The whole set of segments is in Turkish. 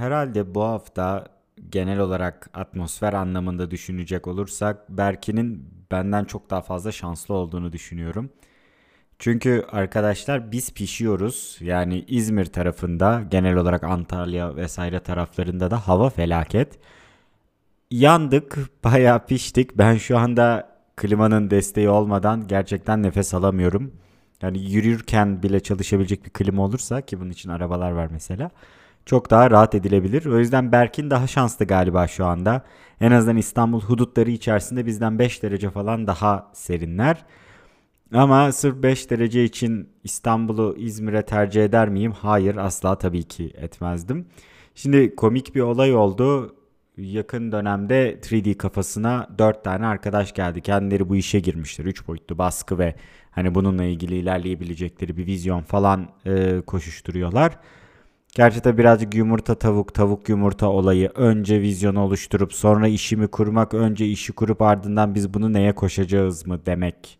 herhalde bu hafta genel olarak atmosfer anlamında düşünecek olursak Berkin'in benden çok daha fazla şanslı olduğunu düşünüyorum. Çünkü arkadaşlar biz pişiyoruz. Yani İzmir tarafında genel olarak Antalya vesaire taraflarında da hava felaket. Yandık, bayağı piştik. Ben şu anda klimanın desteği olmadan gerçekten nefes alamıyorum. Yani yürürken bile çalışabilecek bir klima olursa ki bunun için arabalar var mesela. Çok daha rahat edilebilir. O yüzden Berkin daha şanslı galiba şu anda. En azından İstanbul hudutları içerisinde bizden 5 derece falan daha serinler. Ama sırf 5 derece için İstanbul'u İzmir'e tercih eder miyim? Hayır asla tabii ki etmezdim. Şimdi komik bir olay oldu. Yakın dönemde 3D kafasına 4 tane arkadaş geldi. Kendileri bu işe girmişler. 3 boyutlu baskı ve hani bununla ilgili ilerleyebilecekleri bir vizyon falan e, koşuşturuyorlar. Gerçi de birazcık yumurta tavuk tavuk yumurta olayı önce vizyonu oluşturup sonra işimi kurmak önce işi kurup ardından biz bunu neye koşacağız mı demek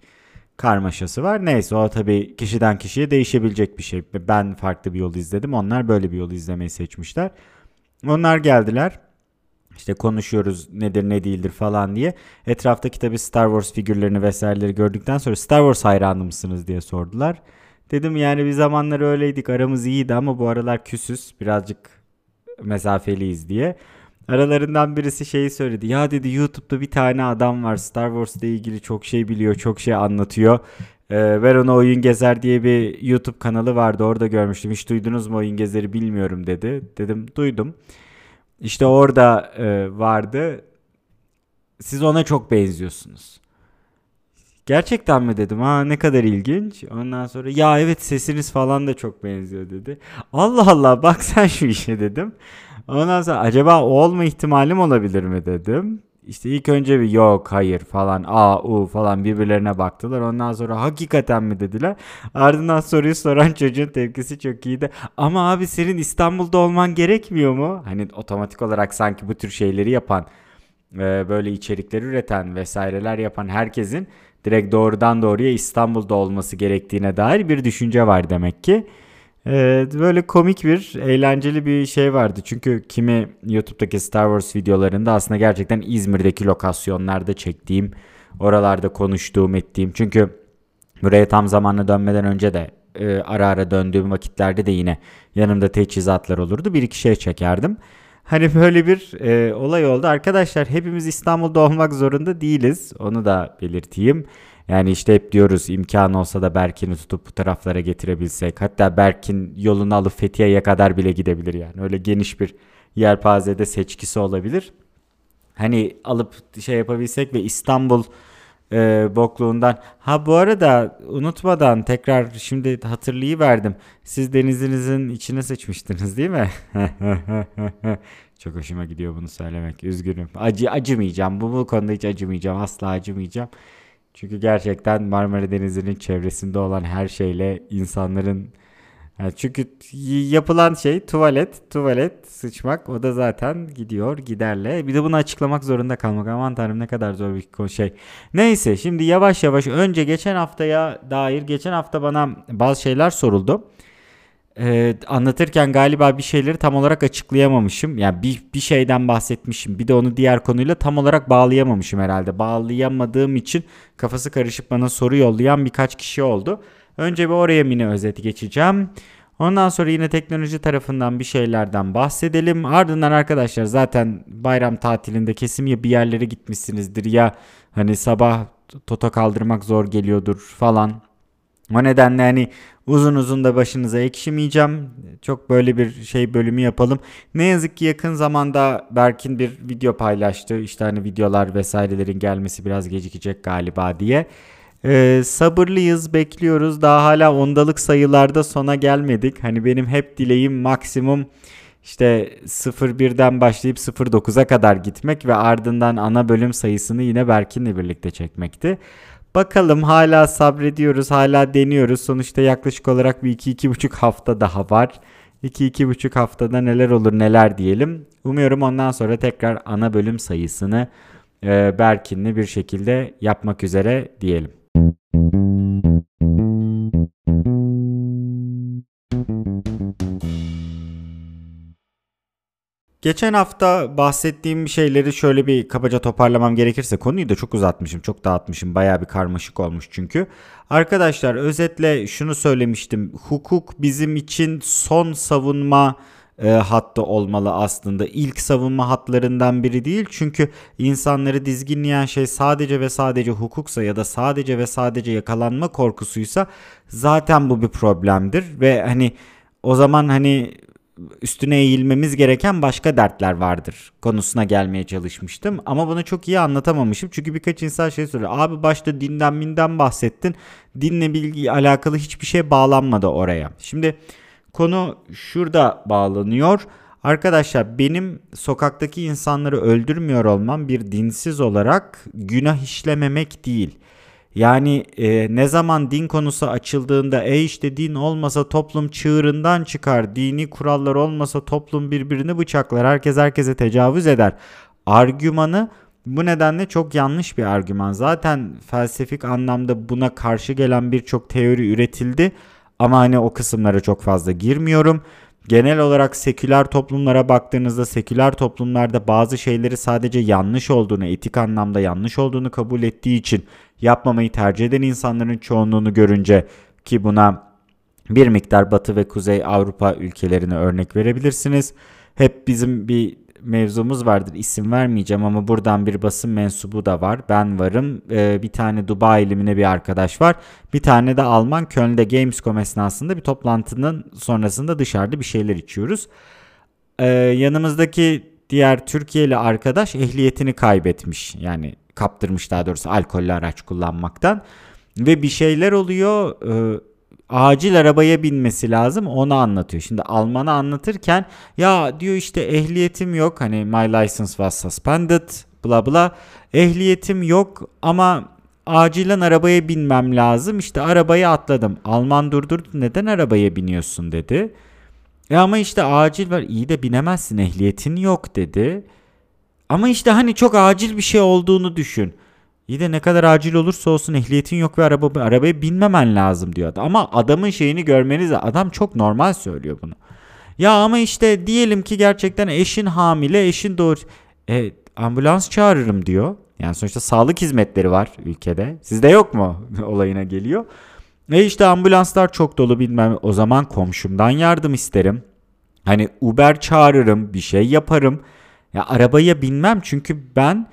karmaşası var. Neyse o tabii kişiden kişiye değişebilecek bir şey. Ben farklı bir yol izledim. Onlar böyle bir yol izlemeyi seçmişler. Onlar geldiler. İşte konuşuyoruz nedir ne değildir falan diye. Etraftaki tabii Star Wars figürlerini vesaireleri gördükten sonra Star Wars hayranı mısınız diye sordular. Dedim yani bir zamanlar öyleydik aramız iyiydi ama bu aralar küsüz birazcık mesafeliyiz diye. Aralarından birisi şeyi söyledi. Ya dedi YouTube'da bir tane adam var Star Wars ile ilgili çok şey biliyor, çok şey anlatıyor. Ee, ver ona Oyun Gezer diye bir YouTube kanalı vardı orada görmüştüm. Hiç duydunuz mu Oyun Gezer'i bilmiyorum dedi. Dedim duydum. İşte orada e, vardı. Siz ona çok benziyorsunuz. Gerçekten mi dedim. Ha ne kadar ilginç. Ondan sonra ya evet sesiniz falan da çok benziyor dedi. Allah Allah bak sen şu işe dedim. Ondan sonra acaba o olma ihtimalim olabilir mi dedim. İşte ilk önce bir yok hayır falan a u falan birbirlerine baktılar. Ondan sonra hakikaten mi dediler. Ardından soruyu soran çocuğun tepkisi çok iyiydi. Ama abi senin İstanbul'da olman gerekmiyor mu? Hani otomatik olarak sanki bu tür şeyleri yapan böyle içerikleri üreten vesaireler yapan herkesin direkt doğrudan doğruya İstanbul'da olması gerektiğine dair bir düşünce var demek ki. Ee, böyle komik bir, eğlenceli bir şey vardı. Çünkü kimi YouTube'daki Star Wars videolarında aslında gerçekten İzmir'deki lokasyonlarda çektiğim, oralarda konuştuğum, ettiğim. Çünkü buraya tam zamanla dönmeden önce de e, ara ara döndüğüm vakitlerde de yine yanımda teçhizatlar olurdu. Bir iki şey çekerdim. Hani böyle bir e, olay oldu. Arkadaşlar hepimiz İstanbul'da olmak zorunda değiliz. Onu da belirteyim. Yani işte hep diyoruz imkan olsa da Berkin'i tutup bu taraflara getirebilsek. Hatta Berkin yolunu alıp Fethiye'ye kadar bile gidebilir yani. Öyle geniş bir yelpazede seçkisi olabilir. Hani alıp şey yapabilsek ve İstanbul e, bokluğundan. Ha bu arada unutmadan tekrar şimdi hatırlayıverdim. Siz denizinizin içine seçmiştiniz değil mi? Çok hoşuma gidiyor bunu söylemek. Üzgünüm. Acı acımayacağım. Bu, bu konuda hiç acımayacağım. Asla acımayacağım. Çünkü gerçekten Marmara Denizi'nin çevresinde olan her şeyle insanların yani çünkü yapılan şey tuvalet, tuvalet, sıçmak o da zaten gidiyor giderle. Bir de bunu açıklamak zorunda kalmak. Aman tanrım ne kadar zor bir şey. Neyse şimdi yavaş yavaş önce geçen haftaya dair geçen hafta bana bazı şeyler soruldu e, anlatırken galiba bir şeyleri tam olarak açıklayamamışım. Yani bir, bir şeyden bahsetmişim. Bir de onu diğer konuyla tam olarak bağlayamamışım herhalde. Bağlayamadığım için kafası karışıp bana soru yollayan birkaç kişi oldu. Önce bir oraya mini özet geçeceğim. Ondan sonra yine teknoloji tarafından bir şeylerden bahsedelim. Ardından arkadaşlar zaten bayram tatilinde kesim ya bir yerlere gitmişsinizdir ya hani sabah toto kaldırmak zor geliyordur falan. O nedenle hani uzun uzun da başınıza ekşimeyeceğim. Çok böyle bir şey bölümü yapalım. Ne yazık ki yakın zamanda Berkin bir video paylaştı. İşte hani videolar vesairelerin gelmesi biraz gecikecek galiba diye. Ee, sabırlıyız, bekliyoruz. Daha hala ondalık sayılarda sona gelmedik. Hani benim hep dileğim maksimum işte 01'den başlayıp 09'a kadar gitmek ve ardından ana bölüm sayısını yine Berkin'le birlikte çekmekti. Bakalım hala sabrediyoruz, hala deniyoruz. Sonuçta yaklaşık olarak bir 2-2,5 hafta daha var. 2-2,5 haftada neler olur neler diyelim. Umuyorum ondan sonra tekrar ana bölüm sayısını e, Berkin'li bir şekilde yapmak üzere diyelim. Geçen hafta bahsettiğim şeyleri şöyle bir kabaca toparlamam gerekirse konuyu da çok uzatmışım, çok dağıtmışım. Bayağı bir karmaşık olmuş çünkü. Arkadaşlar özetle şunu söylemiştim. Hukuk bizim için son savunma e, hattı olmalı aslında. İlk savunma hatlarından biri değil. Çünkü insanları dizginleyen şey sadece ve sadece hukuksa ya da sadece ve sadece yakalanma korkusuysa zaten bu bir problemdir ve hani o zaman hani üstüne eğilmemiz gereken başka dertler vardır konusuna gelmeye çalışmıştım. Ama bunu çok iyi anlatamamışım. Çünkü birkaç insan şey soruyor. Abi başta dinden minden bahsettin. Dinle bilgi alakalı hiçbir şey bağlanmadı oraya. Şimdi konu şurada bağlanıyor. Arkadaşlar benim sokaktaki insanları öldürmüyor olmam bir dinsiz olarak günah işlememek değil. Yani e, ne zaman din konusu açıldığında e işte din olmasa toplum çığırından çıkar, dini kurallar olmasa toplum birbirini bıçaklar, herkes herkese tecavüz eder. Argümanı bu nedenle çok yanlış bir argüman. Zaten felsefik anlamda buna karşı gelen birçok teori üretildi ama hani o kısımlara çok fazla girmiyorum. Genel olarak seküler toplumlara baktığınızda seküler toplumlarda bazı şeyleri sadece yanlış olduğunu, etik anlamda yanlış olduğunu kabul ettiği için yapmamayı tercih eden insanların çoğunluğunu görünce ki buna bir miktar Batı ve Kuzey Avrupa ülkelerine örnek verebilirsiniz. Hep bizim bir mevzumuz vardır isim vermeyeceğim ama buradan bir basın mensubu da var. Ben varım. Ee, bir tane Dubai ilimine bir arkadaş var. Bir tane de Alman Köln'de Gamescom esnasında bir toplantının sonrasında dışarıda bir şeyler içiyoruz. Ee, yanımızdaki diğer Türkiye'li arkadaş ehliyetini kaybetmiş. Yani kaptırmış daha doğrusu alkollü araç kullanmaktan. Ve bir şeyler oluyor. E, acil arabaya binmesi lazım onu anlatıyor. Şimdi Alman'a anlatırken ya diyor işte ehliyetim yok hani my license was suspended bla bla ehliyetim yok ama acilen arabaya binmem lazım işte arabaya atladım. Alman durdurdu neden arabaya biniyorsun dedi. E ama işte acil var iyi de binemezsin ehliyetin yok dedi. Ama işte hani çok acil bir şey olduğunu düşün. İyi de ne kadar acil olursa olsun ehliyetin yok ve araba, arabaya binmemen lazım diyor. Ama adamın şeyini görmeniz adam çok normal söylüyor bunu. Ya ama işte diyelim ki gerçekten eşin hamile, eşin doğur. E, ambulans çağırırım diyor. Yani sonuçta sağlık hizmetleri var ülkede. Sizde yok mu olayına geliyor. E işte ambulanslar çok dolu bilmem. O zaman komşumdan yardım isterim. Hani Uber çağırırım, bir şey yaparım. Ya arabaya binmem çünkü ben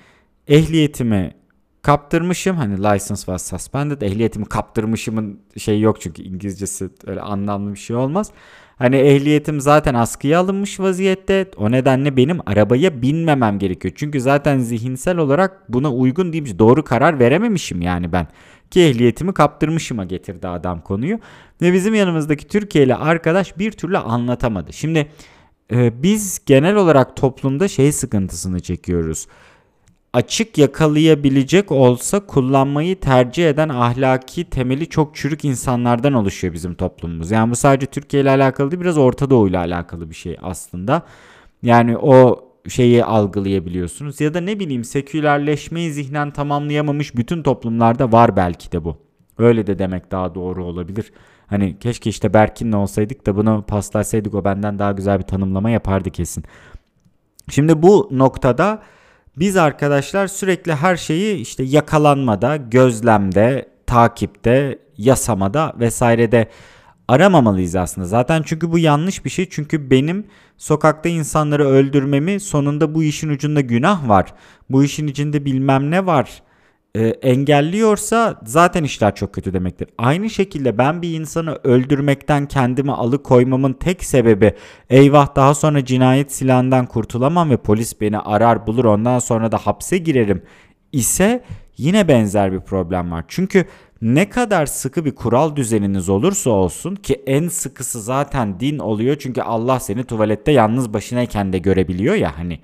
ehliyetimi kaptırmışım. Hani license was suspended. Ehliyetimi kaptırmışımın şey yok çünkü İngilizcesi öyle anlamlı bir şey olmaz. Hani ehliyetim zaten askıya alınmış vaziyette. O nedenle benim arabaya binmemem gerekiyor. Çünkü zaten zihinsel olarak buna uygun değilmiş. Doğru karar verememişim yani ben. Ki ehliyetimi kaptırmışıma getirdi adam konuyu. Ve bizim yanımızdaki Türkiye'li arkadaş bir türlü anlatamadı. Şimdi e, biz genel olarak toplumda şey sıkıntısını çekiyoruz. Açık yakalayabilecek olsa kullanmayı tercih eden ahlaki temeli çok çürük insanlardan oluşuyor bizim toplumumuz. Yani bu sadece Türkiye ile alakalı değil biraz Orta Doğu ile alakalı bir şey aslında. Yani o şeyi algılayabiliyorsunuz ya da ne bileyim sekülerleşmeyi zihnen tamamlayamamış bütün toplumlarda var belki de bu. Öyle de demek daha doğru olabilir. Hani keşke işte Berkin'le olsaydık da bunu paslasaydık o benden daha güzel bir tanımlama yapardı kesin. Şimdi bu noktada biz arkadaşlar sürekli her şeyi işte yakalanmada, gözlemde, takipte, yasamada vesairede aramamalıyız aslında. Zaten çünkü bu yanlış bir şey. Çünkü benim sokakta insanları öldürmemi sonunda bu işin ucunda günah var. Bu işin içinde bilmem ne var e, engelliyorsa zaten işler çok kötü demektir. Aynı şekilde ben bir insanı öldürmekten kendimi alıkoymamın tek sebebi eyvah daha sonra cinayet silahından kurtulamam ve polis beni arar bulur ondan sonra da hapse girerim ise yine benzer bir problem var. Çünkü ne kadar sıkı bir kural düzeniniz olursa olsun ki en sıkısı zaten din oluyor çünkü Allah seni tuvalette yalnız başınayken de görebiliyor ya hani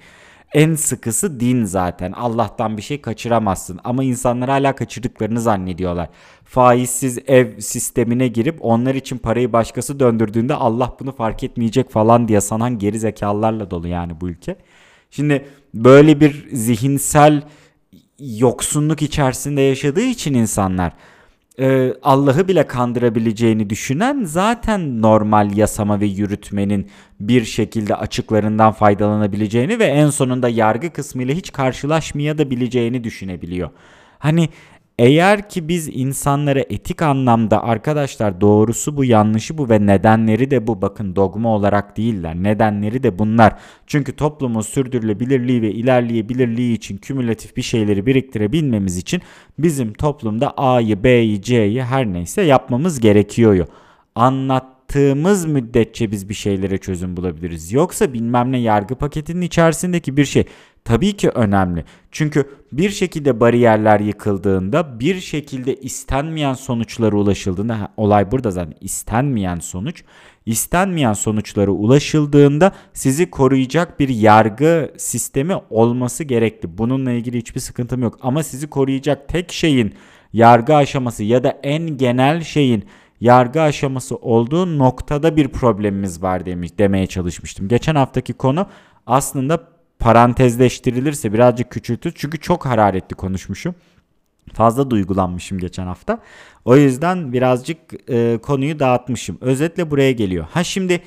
en sıkısı din zaten. Allah'tan bir şey kaçıramazsın. Ama insanlar hala kaçırdıklarını zannediyorlar. Faizsiz ev sistemine girip onlar için parayı başkası döndürdüğünde Allah bunu fark etmeyecek falan diye sanan geri zekalılarla dolu yani bu ülke. Şimdi böyle bir zihinsel yoksunluk içerisinde yaşadığı için insanlar e, Allah'ı bile kandırabileceğini düşünen zaten normal yasama ve yürütmenin bir şekilde açıklarından faydalanabileceğini ve en sonunda yargı kısmıyla hiç karşılaşmaya da bileceğini düşünebiliyor. Hani eğer ki biz insanlara etik anlamda arkadaşlar doğrusu bu yanlışı bu ve nedenleri de bu bakın dogma olarak değiller. Nedenleri de bunlar. Çünkü toplumun sürdürülebilirliği ve ilerleyebilirliği için kümülatif bir şeyleri biriktirebilmemiz için bizim toplumda A'yı, B'yi, C'yi her neyse yapmamız gerekiyor. Anlattığımız müddetçe biz bir şeylere çözüm bulabiliriz. Yoksa bilmem ne yargı paketinin içerisindeki bir şey tabii ki önemli. Çünkü bir şekilde bariyerler yıkıldığında, bir şekilde istenmeyen sonuçlara ulaşıldığında, olay burada zaten istenmeyen sonuç, istenmeyen sonuçlara ulaşıldığında sizi koruyacak bir yargı sistemi olması gerekli. Bununla ilgili hiçbir sıkıntım yok. Ama sizi koruyacak tek şeyin yargı aşaması ya da en genel şeyin yargı aşaması olduğu noktada bir problemimiz var demiş demeye çalışmıştım. Geçen haftaki konu aslında parantezleştirilirse birazcık küçültür. Çünkü çok hararetli konuşmuşum. Fazla duygulanmışım geçen hafta. O yüzden birazcık e, konuyu dağıtmışım. Özetle buraya geliyor. Ha şimdi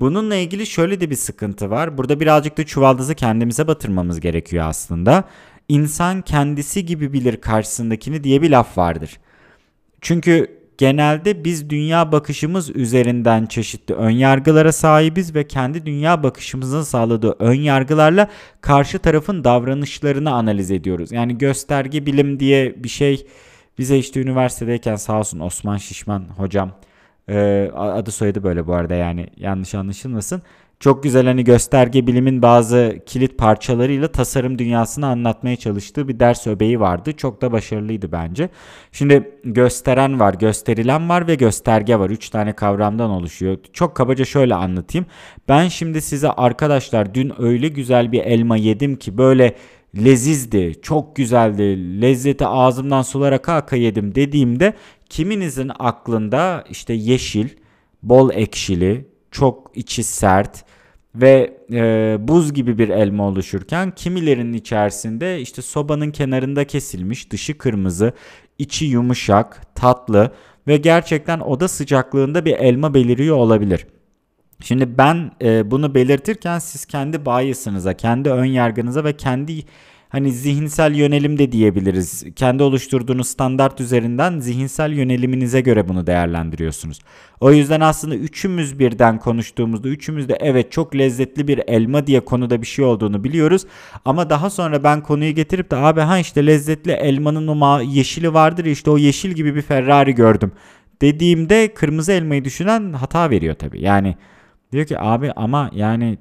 bununla ilgili şöyle de bir sıkıntı var. Burada birazcık da çuvaldızı kendimize batırmamız gerekiyor aslında. İnsan kendisi gibi bilir karşısındakini diye bir laf vardır. Çünkü genelde biz dünya bakışımız üzerinden çeşitli ön yargılara sahibiz ve kendi dünya bakışımızın sağladığı ön yargılarla karşı tarafın davranışlarını analiz ediyoruz. Yani gösterge bilim diye bir şey bize işte üniversitedeyken sağ olsun Osman Şişman hocam adı soyadı böyle bu arada yani yanlış anlaşılmasın çok güzel hani gösterge bilimin bazı kilit parçalarıyla tasarım dünyasını anlatmaya çalıştığı bir ders öbeği vardı. Çok da başarılıydı bence. Şimdi gösteren var, gösterilen var ve gösterge var. Üç tane kavramdan oluşuyor. Çok kabaca şöyle anlatayım. Ben şimdi size arkadaşlar dün öyle güzel bir elma yedim ki böyle lezizdi, çok güzeldi, lezzeti ağzımdan sular aka aka yedim dediğimde kiminizin aklında işte yeşil, bol ekşili, çok içi sert ve e, buz gibi bir elma oluşurken kimilerinin içerisinde işte sobanın kenarında kesilmiş dışı kırmızı içi yumuşak tatlı ve gerçekten oda sıcaklığında bir elma beliriyor olabilir. Şimdi ben e, bunu belirtirken siz kendi bias'ınıza, kendi ön yargınıza ve kendi hani zihinsel yönelim de diyebiliriz. Kendi oluşturduğunuz standart üzerinden zihinsel yöneliminize göre bunu değerlendiriyorsunuz. O yüzden aslında üçümüz birden konuştuğumuzda üçümüz de evet çok lezzetli bir elma diye konuda bir şey olduğunu biliyoruz. Ama daha sonra ben konuyu getirip de abi ha işte lezzetli elmanın o yeşili vardır işte o yeşil gibi bir Ferrari gördüm dediğimde kırmızı elmayı düşünen hata veriyor tabii. Yani diyor ki abi ama yani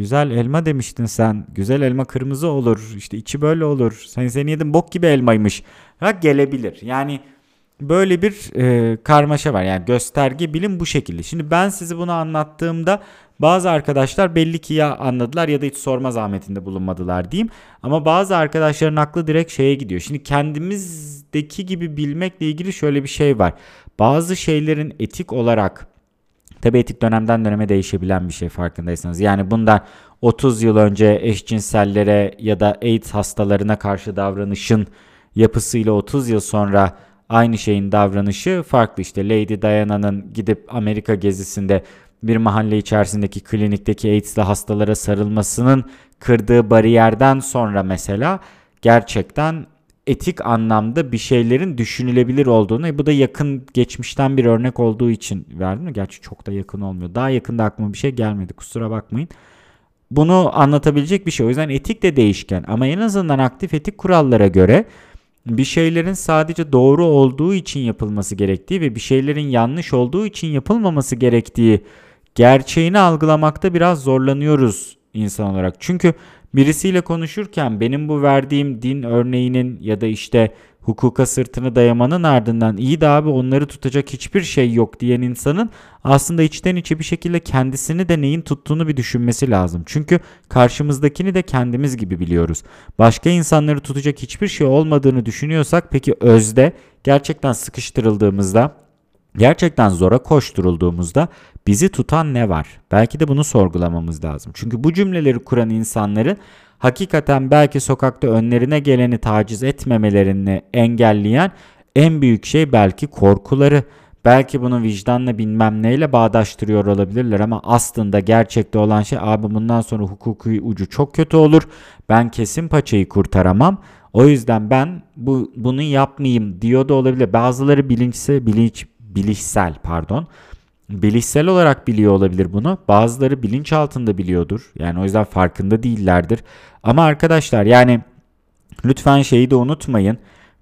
Güzel elma demiştin sen. Güzel elma kırmızı olur. İşte içi böyle olur. Sen seni yedin bok gibi elmaymış. Ha gelebilir. Yani böyle bir e, karmaşa var. Yani gösterge bilim bu şekilde. Şimdi ben sizi bunu anlattığımda bazı arkadaşlar belli ki ya anladılar ya da hiç sorma zahmetinde bulunmadılar diyeyim. Ama bazı arkadaşların aklı direkt şeye gidiyor. Şimdi kendimizdeki gibi bilmekle ilgili şöyle bir şey var. Bazı şeylerin etik olarak Tabi etik dönemden döneme değişebilen bir şey farkındaysanız. Yani bundan 30 yıl önce eşcinsellere ya da AIDS hastalarına karşı davranışın yapısıyla 30 yıl sonra aynı şeyin davranışı farklı. İşte Lady Diana'nın gidip Amerika gezisinde bir mahalle içerisindeki klinikteki AIDS'li hastalara sarılmasının kırdığı bariyerden sonra mesela gerçekten etik anlamda bir şeylerin düşünülebilir olduğunu bu da yakın geçmişten bir örnek olduğu için verdim? Gerçi çok da yakın olmuyor. Daha yakında aklıma bir şey gelmedi kusura bakmayın. Bunu anlatabilecek bir şey. O yüzden etik de değişken ama en azından aktif etik kurallara göre bir şeylerin sadece doğru olduğu için yapılması gerektiği ve bir şeylerin yanlış olduğu için yapılmaması gerektiği gerçeğini algılamakta biraz zorlanıyoruz insan olarak. Çünkü birisiyle konuşurken benim bu verdiğim din örneğinin ya da işte hukuka sırtını dayamanın ardından iyi de abi onları tutacak hiçbir şey yok diyen insanın aslında içten içe bir şekilde kendisini de neyin tuttuğunu bir düşünmesi lazım. Çünkü karşımızdakini de kendimiz gibi biliyoruz. Başka insanları tutacak hiçbir şey olmadığını düşünüyorsak peki özde gerçekten sıkıştırıldığımızda gerçekten zora koşturulduğumuzda bizi tutan ne var? Belki de bunu sorgulamamız lazım. Çünkü bu cümleleri kuran insanların hakikaten belki sokakta önlerine geleni taciz etmemelerini engelleyen En büyük şey belki korkuları. Belki bunu vicdanla bilmem neyle bağdaştırıyor olabilirler ama aslında gerçekte olan şey abi bundan sonra hukuki ucu çok kötü olur. Ben kesin paçayı kurtaramam. O yüzden ben bu bunu yapmayayım diyor da olabilir. Bazıları bilinçse bilinç bilişsel pardon. Bilişsel olarak biliyor olabilir bunu. Bazıları bilinç altında biliyordur. Yani o yüzden farkında değillerdir. Ama arkadaşlar yani lütfen şeyi de unutmayın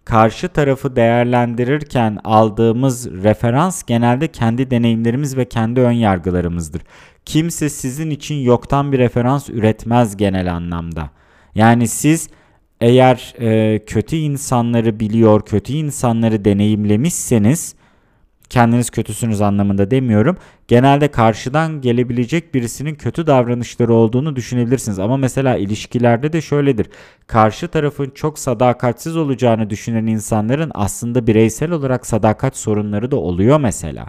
karşı tarafı değerlendirirken aldığımız referans genelde kendi deneyimlerimiz ve kendi ön yargılarımızdır. Kimse sizin için yoktan bir referans üretmez genel anlamda. Yani siz eğer e, kötü insanları biliyor, kötü insanları deneyimlemişseniz kendiniz kötüsünüz anlamında demiyorum. Genelde karşıdan gelebilecek birisinin kötü davranışları olduğunu düşünebilirsiniz. Ama mesela ilişkilerde de şöyledir. Karşı tarafın çok sadakatsiz olacağını düşünen insanların aslında bireysel olarak sadakat sorunları da oluyor mesela.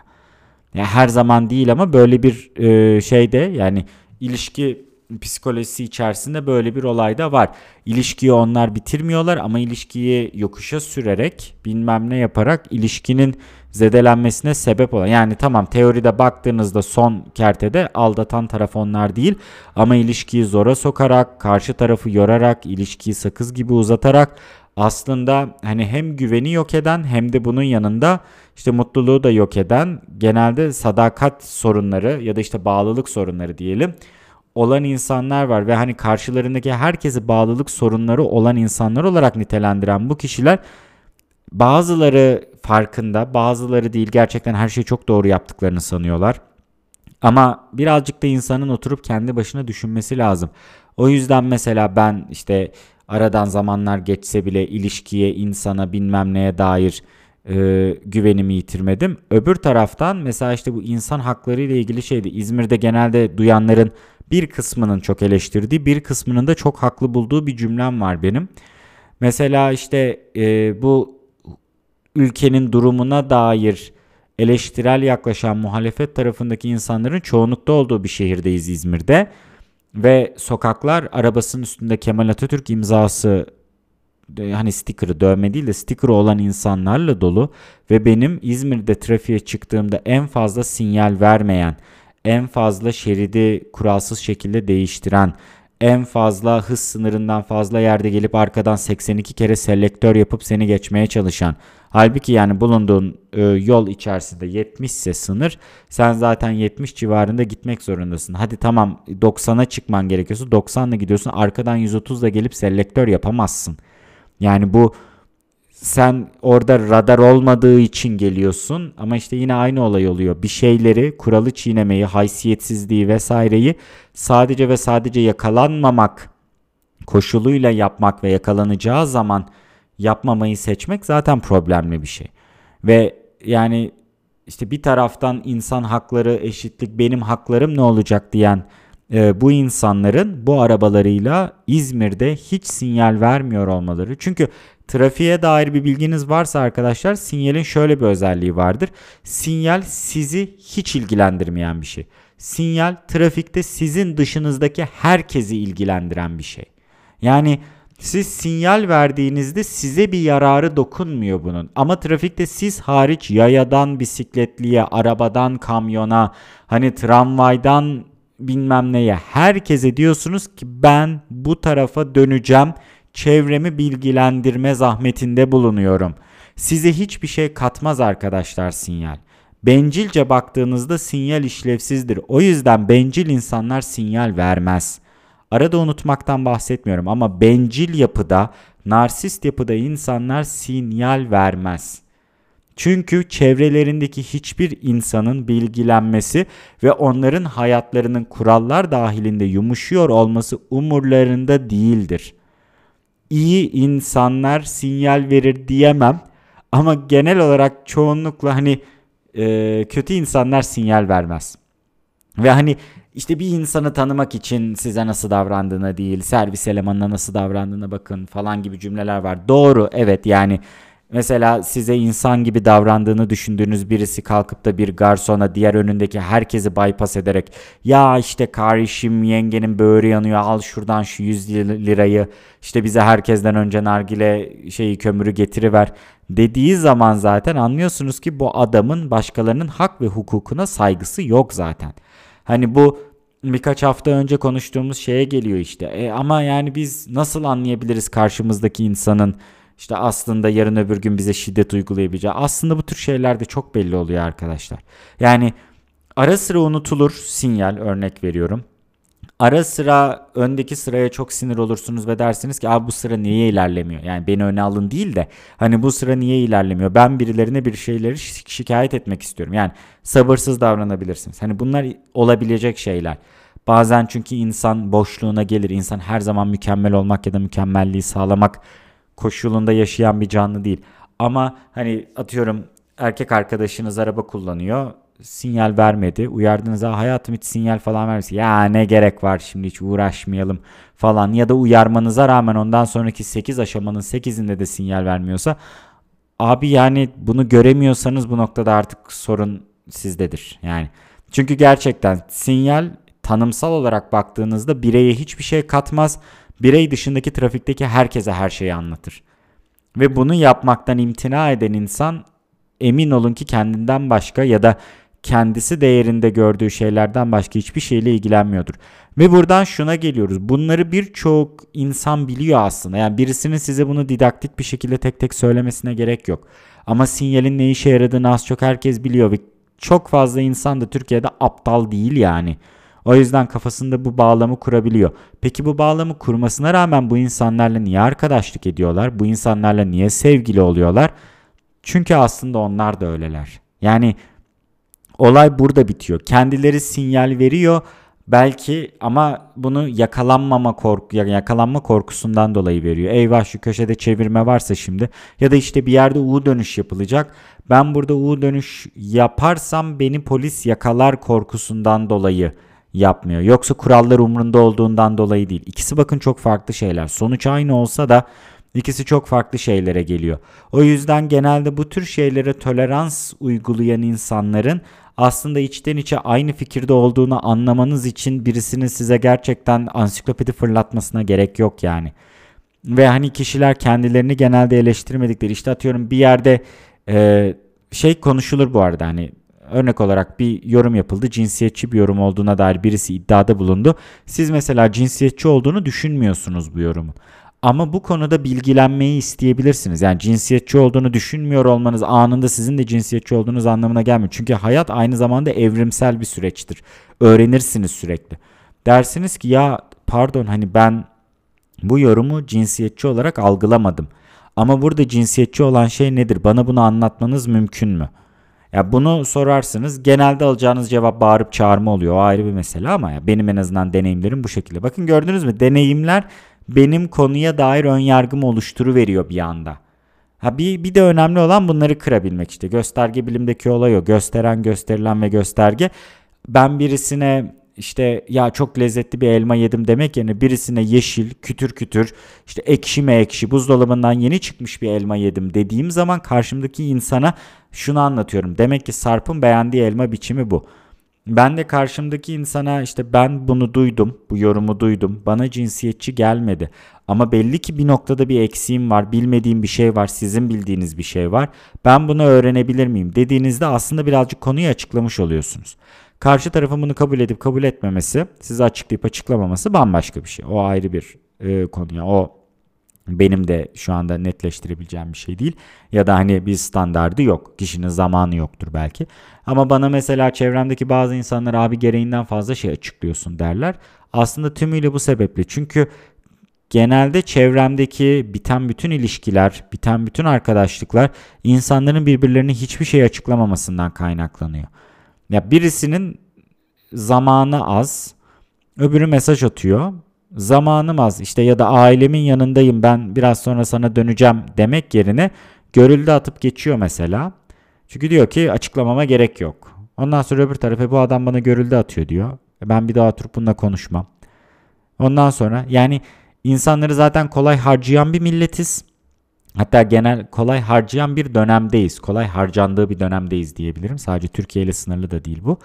Ya her zaman değil ama böyle bir e, şeyde yani ilişki psikolojisi içerisinde böyle bir olay da var. İlişkiyi onlar bitirmiyorlar ama ilişkiyi yokuşa sürerek bilmem ne yaparak ilişkinin zedelenmesine sebep olan. Yani tamam teoride baktığınızda son kertede aldatan taraf onlar değil ama ilişkiyi zora sokarak, karşı tarafı yorarak, ilişkiyi sakız gibi uzatarak aslında hani hem güveni yok eden hem de bunun yanında işte mutluluğu da yok eden genelde sadakat sorunları ya da işte bağlılık sorunları diyelim olan insanlar var ve hani karşılarındaki herkesi bağlılık sorunları olan insanlar olarak nitelendiren bu kişiler bazıları farkında, bazıları değil gerçekten her şeyi çok doğru yaptıklarını sanıyorlar. Ama birazcık da insanın oturup kendi başına düşünmesi lazım. O yüzden mesela ben işte aradan zamanlar geçse bile ilişkiye, insana bilmem neye dair e, güvenimi yitirmedim. Öbür taraftan mesela işte bu insan hakları ile ilgili şeydi. İzmir'de genelde duyanların bir kısmının çok eleştirdiği, bir kısmının da çok haklı bulduğu bir cümlem var benim. Mesela işte e, bu ülkenin durumuna dair eleştirel yaklaşan muhalefet tarafındaki insanların çoğunlukta olduğu bir şehirdeyiz İzmir'de. Ve sokaklar arabasının üstünde Kemal Atatürk imzası hani sticker'ı dövme değil de sticker'ı olan insanlarla dolu ve benim İzmir'de trafiğe çıktığımda en fazla sinyal vermeyen, en fazla şeridi kuralsız şekilde değiştiren, en fazla hız sınırından fazla yerde gelip arkadan 82 kere selektör yapıp seni geçmeye çalışan. Halbuki yani bulunduğun e, yol içerisinde 70 ise sınır sen zaten 70 civarında gitmek zorundasın. Hadi tamam 90'a çıkman gerekiyorsa 90'la gidiyorsun arkadan 130'la gelip selektör yapamazsın. Yani bu sen orada radar olmadığı için geliyorsun ama işte yine aynı olay oluyor. Bir şeyleri, kuralı çiğnemeyi, haysiyetsizliği vesaireyi sadece ve sadece yakalanmamak koşuluyla yapmak ve yakalanacağı zaman yapmamayı seçmek zaten problemli bir şey. Ve yani işte bir taraftan insan hakları, eşitlik, benim haklarım ne olacak diyen e, bu insanların bu arabalarıyla İzmir'de hiç sinyal vermiyor olmaları. Çünkü trafiğe dair bir bilginiz varsa arkadaşlar sinyalin şöyle bir özelliği vardır. Sinyal sizi hiç ilgilendirmeyen bir şey. Sinyal trafikte sizin dışınızdaki herkesi ilgilendiren bir şey. Yani siz sinyal verdiğinizde size bir yararı dokunmuyor bunun. Ama trafikte siz hariç yayadan bisikletliye, arabadan kamyona, hani tramvaydan bilmem neye herkese diyorsunuz ki ben bu tarafa döneceğim. Çevremi bilgilendirme zahmetinde bulunuyorum. Size hiçbir şey katmaz arkadaşlar sinyal. Bencilce baktığınızda sinyal işlevsizdir. O yüzden bencil insanlar sinyal vermez. Arada unutmaktan bahsetmiyorum ama bencil yapıda, narsist yapıda insanlar sinyal vermez. Çünkü çevrelerindeki hiçbir insanın bilgilenmesi ve onların hayatlarının kurallar dahilinde yumuşuyor olması umurlarında değildir. İyi insanlar sinyal verir diyemem ama genel olarak çoğunlukla hani e, kötü insanlar sinyal vermez. Ve hani işte bir insanı tanımak için size nasıl davrandığına değil, servis elemanına nasıl davrandığına bakın falan gibi cümleler var. Doğru evet yani Mesela size insan gibi davrandığını düşündüğünüz birisi kalkıp da bir garsona diğer önündeki herkesi bypass ederek ya işte kardeşim yengenin böğrü yanıyor al şuradan şu 100 lirayı işte bize herkesten önce nargile şeyi kömürü getiriver dediği zaman zaten anlıyorsunuz ki bu adamın başkalarının hak ve hukukuna saygısı yok zaten. Hani bu birkaç hafta önce konuştuğumuz şeye geliyor işte. E ama yani biz nasıl anlayabiliriz karşımızdaki insanın işte aslında yarın öbür gün bize şiddet uygulayabileceği. Aslında bu tür şeyler de çok belli oluyor arkadaşlar. Yani ara sıra unutulur sinyal örnek veriyorum. Ara sıra öndeki sıraya çok sinir olursunuz ve dersiniz ki abi bu sıra niye ilerlemiyor? Yani beni öne alın değil de hani bu sıra niye ilerlemiyor? Ben birilerine bir şeyleri şikayet etmek istiyorum. Yani sabırsız davranabilirsiniz. Hani bunlar olabilecek şeyler. Bazen çünkü insan boşluğuna gelir. İnsan her zaman mükemmel olmak ya da mükemmelliği sağlamak koşulunda yaşayan bir canlı değil. Ama hani atıyorum erkek arkadaşınız araba kullanıyor. Sinyal vermedi. Uyardınız ha hayatım hiç sinyal falan vermesin. Ya ne gerek var şimdi hiç uğraşmayalım falan. Ya da uyarmanıza rağmen ondan sonraki 8 aşamanın 8'inde de sinyal vermiyorsa. Abi yani bunu göremiyorsanız bu noktada artık sorun sizdedir. Yani çünkü gerçekten sinyal tanımsal olarak baktığınızda bireye hiçbir şey katmaz birey dışındaki trafikteki herkese her şeyi anlatır. Ve bunu yapmaktan imtina eden insan emin olun ki kendinden başka ya da kendisi değerinde gördüğü şeylerden başka hiçbir şeyle ilgilenmiyordur. Ve buradan şuna geliyoruz. Bunları birçok insan biliyor aslında. Yani birisinin size bunu didaktik bir şekilde tek tek söylemesine gerek yok. Ama sinyalin ne işe yaradığını az çok herkes biliyor ve çok fazla insan da Türkiye'de aptal değil yani. O yüzden kafasında bu bağlamı kurabiliyor. Peki bu bağlamı kurmasına rağmen bu insanlarla niye arkadaşlık ediyorlar? Bu insanlarla niye sevgili oluyorlar? Çünkü aslında onlar da öyleler. Yani olay burada bitiyor. Kendileri sinyal veriyor belki ama bunu yakalanmama korku yakalanma korkusundan dolayı veriyor. Eyvah şu köşede çevirme varsa şimdi ya da işte bir yerde U dönüş yapılacak. Ben burada U dönüş yaparsam beni polis yakalar korkusundan dolayı yapmıyor. Yoksa kurallar umrunda olduğundan dolayı değil. İkisi bakın çok farklı şeyler. Sonuç aynı olsa da ikisi çok farklı şeylere geliyor. O yüzden genelde bu tür şeylere tolerans uygulayan insanların aslında içten içe aynı fikirde olduğunu anlamanız için birisinin size gerçekten ansiklopedi fırlatmasına gerek yok yani. Ve hani kişiler kendilerini genelde eleştirmedikleri işte atıyorum bir yerde e, şey konuşulur bu arada hani örnek olarak bir yorum yapıldı. Cinsiyetçi bir yorum olduğuna dair birisi iddiada bulundu. Siz mesela cinsiyetçi olduğunu düşünmüyorsunuz bu yorumun. Ama bu konuda bilgilenmeyi isteyebilirsiniz. Yani cinsiyetçi olduğunu düşünmüyor olmanız anında sizin de cinsiyetçi olduğunuz anlamına gelmiyor. Çünkü hayat aynı zamanda evrimsel bir süreçtir. Öğrenirsiniz sürekli. Dersiniz ki ya pardon hani ben bu yorumu cinsiyetçi olarak algılamadım. Ama burada cinsiyetçi olan şey nedir? Bana bunu anlatmanız mümkün mü? Ya bunu sorarsınız. Genelde alacağınız cevap bağırıp çağırma oluyor. O ayrı bir mesele ama ya benim en azından deneyimlerim bu şekilde. Bakın gördünüz mü? Deneyimler benim konuya dair ön yargımı oluşturu veriyor bir anda. Ha bir, bir de önemli olan bunları kırabilmek işte. Gösterge bilimdeki olay o. Gösteren, gösterilen ve gösterge. Ben birisine işte ya çok lezzetli bir elma yedim demek yerine birisine yeşil, kütür kütür, işte ekşi mi ekşi, buzdolabından yeni çıkmış bir elma yedim dediğim zaman karşımdaki insana şunu anlatıyorum. Demek ki Sarp'ın beğendiği elma biçimi bu. Ben de karşımdaki insana işte ben bunu duydum, bu yorumu duydum. Bana cinsiyetçi gelmedi. Ama belli ki bir noktada bir eksiğim var, bilmediğim bir şey var, sizin bildiğiniz bir şey var. Ben bunu öğrenebilir miyim dediğinizde aslında birazcık konuyu açıklamış oluyorsunuz. Karşı tarafın bunu kabul edip kabul etmemesi, size açıklayıp açıklamaması bambaşka bir şey. O ayrı bir e, konu. Yani o benim de şu anda netleştirebileceğim bir şey değil. Ya da hani bir standardı yok. Kişinin zamanı yoktur belki. Ama bana mesela çevremdeki bazı insanlar abi gereğinden fazla şey açıklıyorsun derler. Aslında tümüyle bu sebeple. Çünkü genelde çevremdeki biten bütün ilişkiler, biten bütün arkadaşlıklar insanların birbirlerine hiçbir şey açıklamamasından kaynaklanıyor. Ya birisinin zamanı az, öbürü mesaj atıyor. Zamanım az işte ya da ailemin yanındayım ben biraz sonra sana döneceğim demek yerine görüldü atıp geçiyor mesela. Çünkü diyor ki açıklamama gerek yok. Ondan sonra öbür tarafa bu adam bana görüldü atıyor diyor. Ben bir daha oturup bununla konuşmam. Ondan sonra yani insanları zaten kolay harcayan bir milletiz. Hatta genel kolay harcayan bir dönemdeyiz. Kolay harcandığı bir dönemdeyiz diyebilirim. Sadece Türkiye ile sınırlı da değil bu.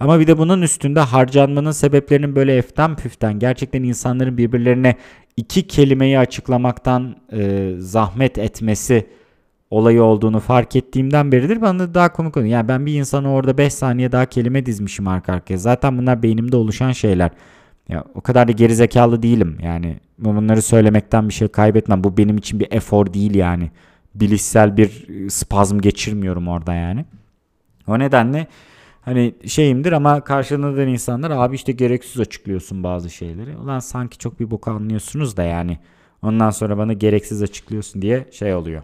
Ama bir de bunun üstünde harcanmanın sebeplerinin böyle eften püften gerçekten insanların birbirlerine iki kelimeyi açıklamaktan e, zahmet etmesi olayı olduğunu fark ettiğimden beridir bana daha komik oluyor. Yani ben bir insana orada 5 saniye daha kelime dizmişim arka arkaya. Zaten bunlar beynimde oluşan şeyler. Ya o kadar da geri zekalı değilim. Yani bunları söylemekten bir şey kaybetmem. Bu benim için bir efor değil yani. Bilişsel bir spazm geçirmiyorum orada yani. O nedenle hani şeyimdir ama karşılığında insanlar abi işte gereksiz açıklıyorsun bazı şeyleri. Ulan sanki çok bir boku anlıyorsunuz da yani. Ondan sonra bana gereksiz açıklıyorsun diye şey oluyor.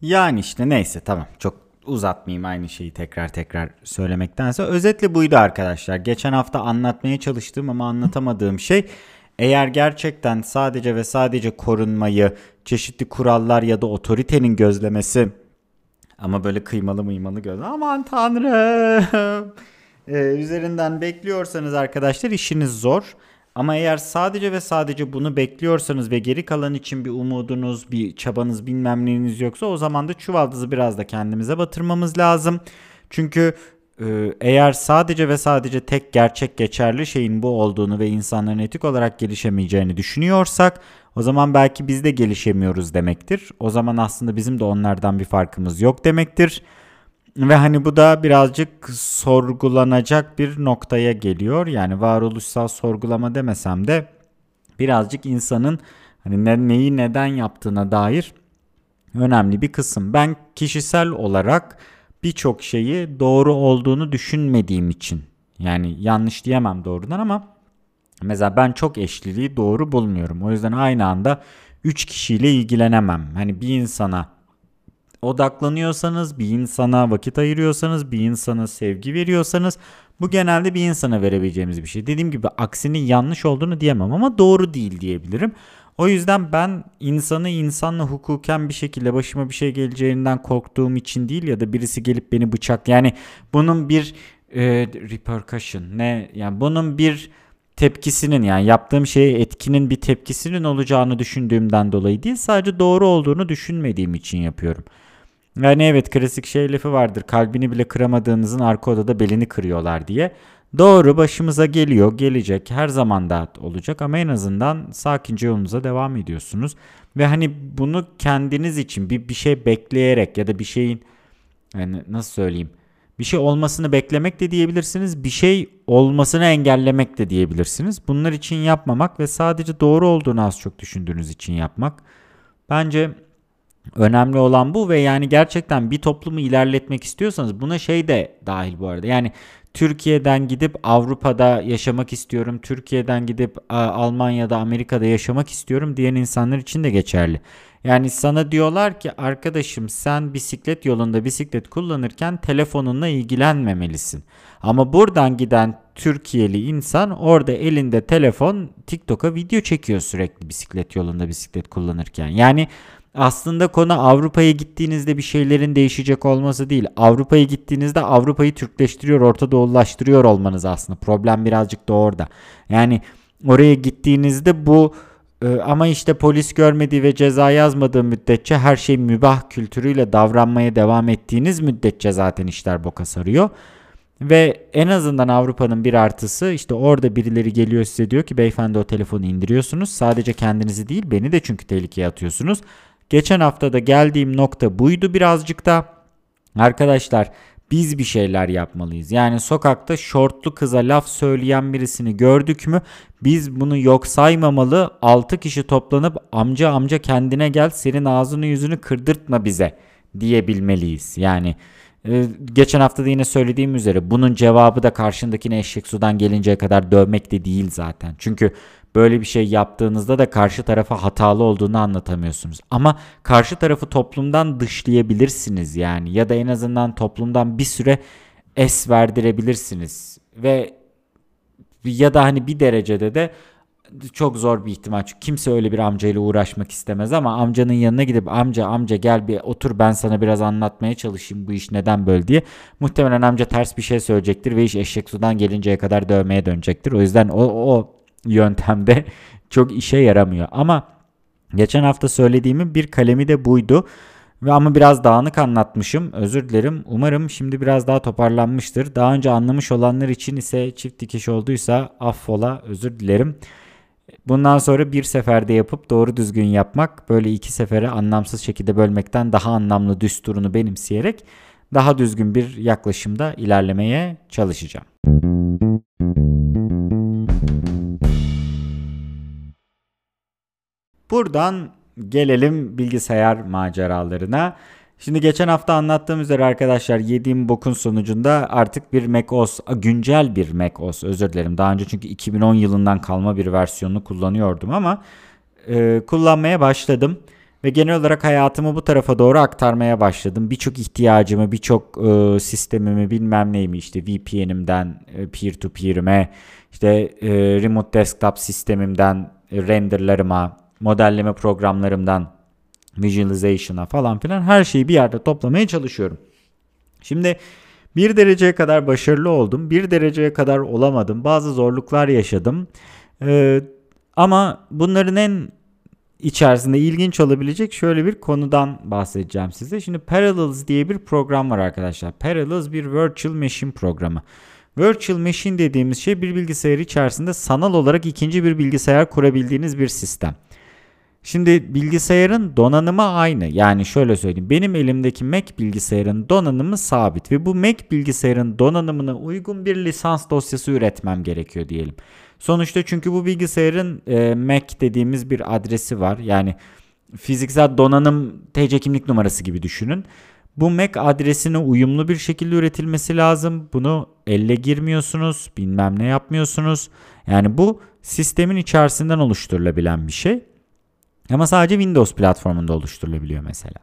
Yani işte neyse tamam çok uzatmayayım aynı şeyi tekrar tekrar söylemektense. Özetle buydu arkadaşlar. Geçen hafta anlatmaya çalıştığım ama anlatamadığım şey eğer gerçekten sadece ve sadece korunmayı, çeşitli kurallar ya da otoritenin gözlemesi ama böyle kıymalı mıymalı göz. Aman tanrım. Ee, üzerinden bekliyorsanız arkadaşlar işiniz zor. Ama eğer sadece ve sadece bunu bekliyorsanız ve geri kalan için bir umudunuz, bir çabanız bilmem neyiniz yoksa o zaman da çuvaldızı biraz da kendimize batırmamız lazım. Çünkü e, eğer sadece ve sadece tek gerçek geçerli şeyin bu olduğunu ve insanların etik olarak gelişemeyeceğini düşünüyorsak o zaman belki biz de gelişemiyoruz demektir. O zaman aslında bizim de onlardan bir farkımız yok demektir. Ve hani bu da birazcık sorgulanacak bir noktaya geliyor. Yani varoluşsal sorgulama demesem de birazcık insanın hani ne, neyi neden yaptığına dair önemli bir kısım. Ben kişisel olarak birçok şeyi doğru olduğunu düşünmediğim için yani yanlış diyemem doğrudan ama mesela ben çok eşliliği doğru bulmuyorum. O yüzden aynı anda 3 kişiyle ilgilenemem. Hani bir insana odaklanıyorsanız, bir insana vakit ayırıyorsanız, bir insana sevgi veriyorsanız bu genelde bir insana verebileceğimiz bir şey. Dediğim gibi aksinin yanlış olduğunu diyemem ama doğru değil diyebilirim. O yüzden ben insanı insanla hukuken bir şekilde başıma bir şey geleceğinden korktuğum için değil ya da birisi gelip beni bıçak yani bunun bir e, repercussion ne yani bunun bir tepkisinin yani yaptığım şeye etkinin bir tepkisinin olacağını düşündüğümden dolayı değil sadece doğru olduğunu düşünmediğim için yapıyorum. Yani evet klasik şey lafı vardır. Kalbini bile kıramadığınızın arka odada belini kırıyorlar diye. Doğru başımıza geliyor, gelecek, her zaman da olacak ama en azından sakince yolunuza devam ediyorsunuz. Ve hani bunu kendiniz için bir, bir şey bekleyerek ya da bir şeyin yani nasıl söyleyeyim bir şey olmasını beklemek de diyebilirsiniz. Bir şey olmasını engellemek de diyebilirsiniz. Bunlar için yapmamak ve sadece doğru olduğunu az çok düşündüğünüz için yapmak. Bence Önemli olan bu ve yani gerçekten bir toplumu ilerletmek istiyorsanız buna şey de dahil bu arada. Yani Türkiye'den gidip Avrupa'da yaşamak istiyorum, Türkiye'den gidip Almanya'da, Amerika'da yaşamak istiyorum diyen insanlar için de geçerli. Yani sana diyorlar ki arkadaşım sen bisiklet yolunda bisiklet kullanırken telefonunla ilgilenmemelisin. Ama buradan giden Türkiye'li insan orada elinde telefon TikTok'a video çekiyor sürekli bisiklet yolunda bisiklet kullanırken. Yani aslında konu Avrupa'ya gittiğinizde bir şeylerin değişecek olması değil. Avrupa'ya gittiğinizde Avrupa'yı Türkleştiriyor, Orta Doğulaştırıyor olmanız aslında. Problem birazcık da orada. Yani oraya gittiğinizde bu e, ama işte polis görmediği ve ceza yazmadığı müddetçe her şey mübah kültürüyle davranmaya devam ettiğiniz müddetçe zaten işler boka sarıyor. Ve en azından Avrupa'nın bir artısı işte orada birileri geliyor size diyor ki beyefendi o telefonu indiriyorsunuz. Sadece kendinizi değil beni de çünkü tehlikeye atıyorsunuz. Geçen haftada geldiğim nokta buydu birazcık da. Arkadaşlar biz bir şeyler yapmalıyız. Yani sokakta şortlu kıza laf söyleyen birisini gördük mü biz bunu yok saymamalı 6 kişi toplanıp amca amca kendine gel senin ağzını yüzünü kırdırtma bize diyebilmeliyiz. Yani e, geçen hafta da yine söylediğim üzere bunun cevabı da karşındakine eşek sudan gelinceye kadar dövmek de değil zaten. Çünkü böyle bir şey yaptığınızda da karşı tarafa hatalı olduğunu anlatamıyorsunuz. Ama karşı tarafı toplumdan dışlayabilirsiniz yani ya da en azından toplumdan bir süre es verdirebilirsiniz ve ya da hani bir derecede de çok zor bir ihtimal. Çünkü kimse öyle bir amcayla uğraşmak istemez ama amcanın yanına gidip amca amca gel bir otur ben sana biraz anlatmaya çalışayım bu iş neden böyle diye. Muhtemelen amca ters bir şey söyleyecektir ve iş eşek sudan gelinceye kadar dövmeye dönecektir. O yüzden o, o yöntemde çok işe yaramıyor. Ama Geçen hafta söylediğimin bir kalemi de buydu. Ve ama biraz dağınık anlatmışım. Özür dilerim. Umarım şimdi biraz daha toparlanmıştır. Daha önce anlamış olanlar için ise çift dikiş olduysa affola özür dilerim. Bundan sonra bir seferde yapıp doğru düzgün yapmak böyle iki sefere anlamsız şekilde bölmekten daha anlamlı düsturunu benimseyerek daha düzgün bir yaklaşımda ilerlemeye çalışacağım. Buradan gelelim bilgisayar maceralarına. Şimdi geçen hafta anlattığım üzere arkadaşlar yediğim bokun sonucunda artık bir macOS, güncel bir macOS özür dilerim. Daha önce çünkü 2010 yılından kalma bir versiyonunu kullanıyordum ama e, kullanmaya başladım. Ve genel olarak hayatımı bu tarafa doğru aktarmaya başladım. Birçok ihtiyacımı, birçok e, sistemimi bilmem neyimi işte VPN'imden e, peer to peer'ime, işte e, remote desktop sistemimden e, renderlarıma, modelleme programlarımdan visualization'a falan filan her şeyi bir yerde toplamaya çalışıyorum. Şimdi bir dereceye kadar başarılı oldum. Bir dereceye kadar olamadım. Bazı zorluklar yaşadım. Ee, ama bunların en içerisinde ilginç olabilecek şöyle bir konudan bahsedeceğim size. Şimdi Parallels diye bir program var arkadaşlar. Parallels bir virtual machine programı. Virtual machine dediğimiz şey bir bilgisayar içerisinde sanal olarak ikinci bir bilgisayar kurabildiğiniz bir sistem. Şimdi bilgisayarın donanımı aynı. Yani şöyle söyleyeyim. Benim elimdeki Mac bilgisayarın donanımı sabit ve bu Mac bilgisayarın donanımına uygun bir lisans dosyası üretmem gerekiyor diyelim. Sonuçta çünkü bu bilgisayarın e, Mac dediğimiz bir adresi var. Yani fiziksel donanım TC kimlik numarası gibi düşünün. Bu Mac adresine uyumlu bir şekilde üretilmesi lazım. Bunu elle girmiyorsunuz, bilmem ne yapmıyorsunuz. Yani bu sistemin içerisinden oluşturulabilen bir şey. Ama sadece Windows platformunda oluşturulabiliyor mesela.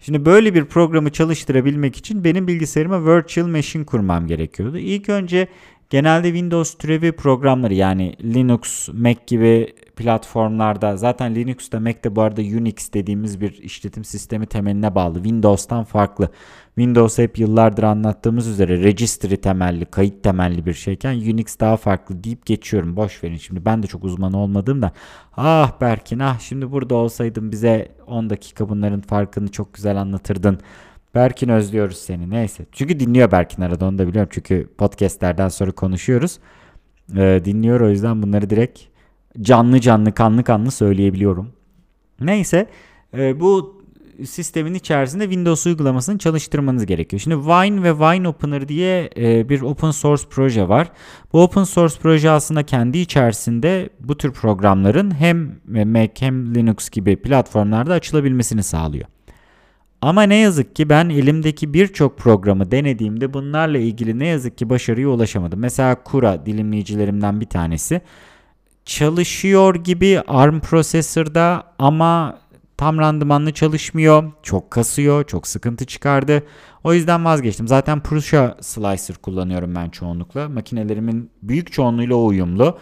Şimdi böyle bir programı çalıştırabilmek için benim bilgisayarıma virtual machine kurmam gerekiyordu. İlk önce genelde Windows türevi programları yani Linux, Mac gibi platformlarda zaten Linux'ta Mac'te bu arada Unix dediğimiz bir işletim sistemi temeline bağlı. Windows'tan farklı. Windows hep yıllardır anlattığımız üzere registry temelli, kayıt temelli bir şeyken Unix daha farklı deyip geçiyorum. Boş verin şimdi ben de çok uzman olmadığım da ah Berkin ah şimdi burada olsaydın bize 10 dakika bunların farkını çok güzel anlatırdın. Berkin özlüyoruz seni neyse. Çünkü dinliyor Berkin arada onu da biliyorum. Çünkü podcastlerden sonra konuşuyoruz. Ee, dinliyor o yüzden bunları direkt canlı canlı kanlı kanlı söyleyebiliyorum. Neyse e, bu sistemin içerisinde Windows uygulamasını çalıştırmanız gerekiyor. Şimdi Wine ve Wine Opener diye e, bir open source proje var. Bu open source proje aslında kendi içerisinde bu tür programların hem Mac hem Linux gibi platformlarda açılabilmesini sağlıyor. Ama ne yazık ki ben elimdeki birçok programı denediğimde bunlarla ilgili ne yazık ki başarıya ulaşamadım. Mesela Kura dilimleyicilerimden bir tanesi çalışıyor gibi ARM prosesörde ama tam randımanlı çalışmıyor. Çok kasıyor, çok sıkıntı çıkardı. O yüzden vazgeçtim. Zaten Prusa Slicer kullanıyorum ben çoğunlukla. Makinelerimin büyük çoğunluğuyla uyumlu.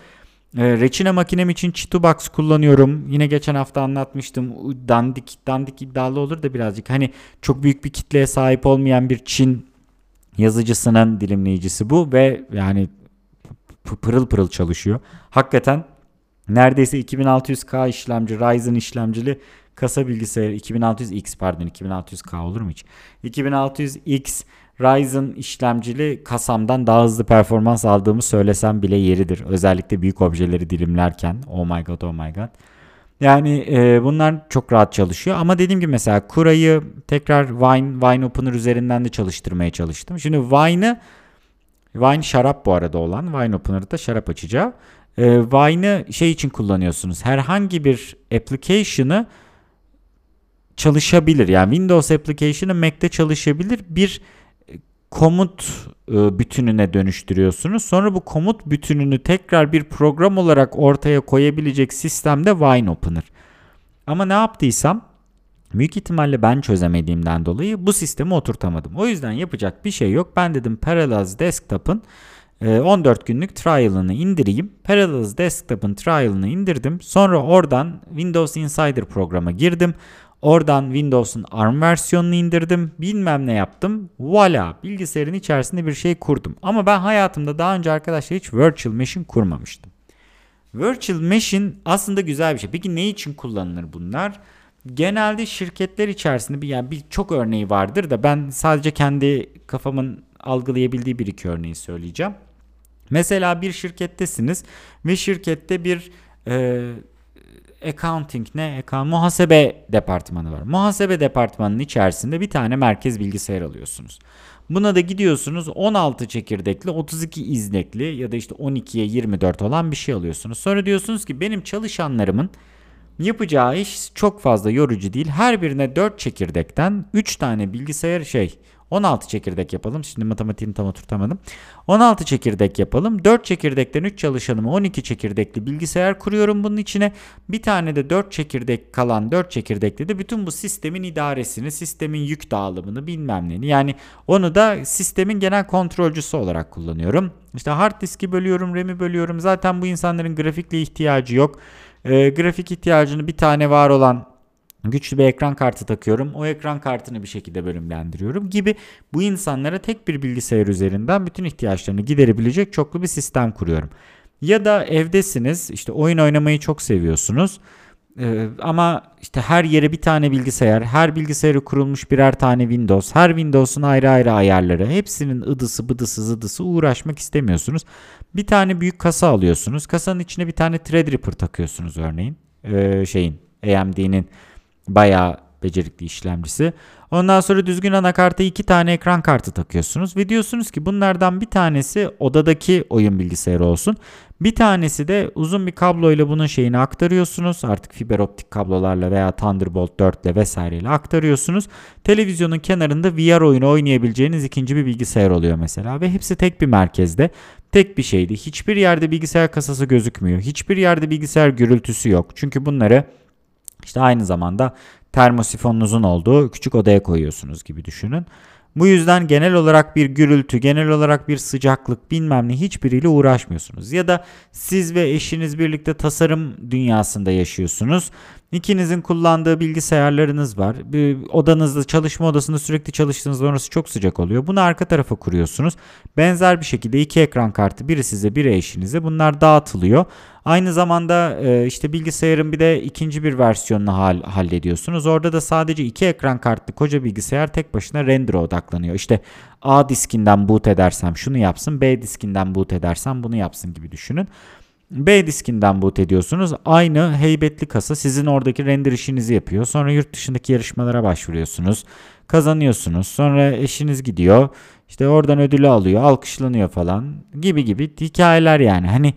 E, Reçine makinem için Chitubox kullanıyorum. Yine geçen hafta anlatmıştım. Dandik, dandik iddialı olur da birazcık. Hani çok büyük bir kitleye sahip olmayan bir Çin yazıcısının dilimleyicisi bu ve yani pırıl pırıl çalışıyor. Hakikaten neredeyse 2600K işlemci Ryzen işlemcili kasa bilgisayarı 2600X pardon 2600K olur mu hiç? 2600X Ryzen işlemcili kasamdan daha hızlı performans aldığımı söylesem bile yeridir. Özellikle büyük objeleri dilimlerken. Oh my god oh my god. Yani e, bunlar çok rahat çalışıyor. Ama dediğim gibi mesela Kura'yı tekrar Wine, Wine Opener üzerinden de çalıştırmaya çalıştım. Şimdi Wine'ı Wine şarap bu arada olan. Wine Opener'da şarap açacağı. E, Wine'ı şey için kullanıyorsunuz. Herhangi bir application'ı çalışabilir. Yani Windows application'ı Mac'te çalışabilir. Bir komut e, bütününe dönüştürüyorsunuz. Sonra bu komut bütününü tekrar bir program olarak ortaya koyabilecek sistemde Wine Opener. Ama ne yaptıysam büyük ihtimalle ben çözemediğimden dolayı bu sistemi oturtamadım. O yüzden yapacak bir şey yok. Ben dedim Parallels Desktop'ın 14 e, günlük trial'ını indireyim. Parallels Desktop'ın trial'ını indirdim. Sonra oradan Windows Insider programa girdim. Oradan Windows'un ARM versiyonunu indirdim. Bilmem ne yaptım. Voila bilgisayarın içerisinde bir şey kurdum. Ama ben hayatımda daha önce arkadaşlar hiç virtual machine kurmamıştım. Virtual Machine aslında güzel bir şey. Peki ne için kullanılır bunlar? Genelde şirketler içerisinde bir yani bir çok örneği vardır da ben sadece kendi kafamın algılayabildiği bir iki örneği söyleyeceğim. Mesela bir şirkettesiniz ve şirkette bir e, accounting ne? Account, muhasebe departmanı var. Muhasebe departmanının içerisinde bir tane merkez bilgisayar alıyorsunuz. Buna da gidiyorsunuz 16 çekirdekli 32 iznekli ya da işte 12'ye 24 olan bir şey alıyorsunuz. Sonra diyorsunuz ki benim çalışanlarımın yapacağı iş çok fazla yorucu değil. Her birine 4 çekirdekten 3 tane bilgisayar şey 16 çekirdek yapalım. Şimdi matematiğini tam oturtamadım. 16 çekirdek yapalım. 4 çekirdekten 3 çalışanımı 12 çekirdekli bilgisayar kuruyorum bunun içine. Bir tane de 4 çekirdek kalan 4 çekirdekli de bütün bu sistemin idaresini, sistemin yük dağılımını bilmem neyini. Yani onu da sistemin genel kontrolcüsü olarak kullanıyorum. İşte hard diski bölüyorum, RAM'i bölüyorum. Zaten bu insanların grafikle ihtiyacı yok. E, grafik ihtiyacını bir tane var olan güçlü bir ekran kartı takıyorum. O ekran kartını bir şekilde bölümlendiriyorum gibi bu insanlara tek bir bilgisayar üzerinden bütün ihtiyaçlarını giderebilecek çoklu bir sistem kuruyorum. Ya da evdesiniz işte oyun oynamayı çok seviyorsunuz. Ee, ama işte her yere bir tane bilgisayar, her bilgisayarı kurulmuş birer tane Windows, her Windows'un ayrı ayrı ayarları, hepsinin ıdısı bıdısı zıdısı uğraşmak istemiyorsunuz. Bir tane büyük kasa alıyorsunuz. Kasanın içine bir tane Threadripper takıyorsunuz örneğin. Ee, şeyin AMD'nin Bayağı becerikli işlemcisi. Ondan sonra düzgün anakarta iki tane ekran kartı takıyorsunuz ve diyorsunuz ki bunlardan bir tanesi odadaki oyun bilgisayarı olsun. Bir tanesi de uzun bir kabloyla bunun şeyini aktarıyorsunuz. Artık fiber optik kablolarla veya Thunderbolt 4 ile vesaireyle aktarıyorsunuz. Televizyonun kenarında VR oyunu oynayabileceğiniz ikinci bir bilgisayar oluyor mesela ve hepsi tek bir merkezde. Tek bir şeydi. Hiçbir yerde bilgisayar kasası gözükmüyor. Hiçbir yerde bilgisayar gürültüsü yok. Çünkü bunları işte aynı zamanda termosifonunuzun olduğu küçük odaya koyuyorsunuz gibi düşünün. Bu yüzden genel olarak bir gürültü, genel olarak bir sıcaklık bilmem ne hiçbiriyle uğraşmıyorsunuz. Ya da siz ve eşiniz birlikte tasarım dünyasında yaşıyorsunuz. İkinizin kullandığı bilgisayarlarınız var. Bir odanızda, çalışma odasında sürekli çalıştığınızda orası çok sıcak oluyor. Bunu arka tarafa kuruyorsunuz. Benzer bir şekilde iki ekran kartı biri size biri eşinize bunlar dağıtılıyor. Aynı zamanda e, işte bilgisayarın bir de ikinci bir versiyonunu hal, hallediyorsunuz. Orada da sadece iki ekran kartlı koca bilgisayar tek başına render'a odaklanıyor. İşte A diskinden boot edersem şunu yapsın, B diskinden boot edersem bunu yapsın gibi düşünün. B diskinden boot ediyorsunuz. Aynı heybetli kasa sizin oradaki render işinizi yapıyor. Sonra yurt dışındaki yarışmalara başvuruyorsunuz. Kazanıyorsunuz. Sonra eşiniz gidiyor. İşte oradan ödülü alıyor, alkışlanıyor falan gibi gibi hikayeler yani. Hani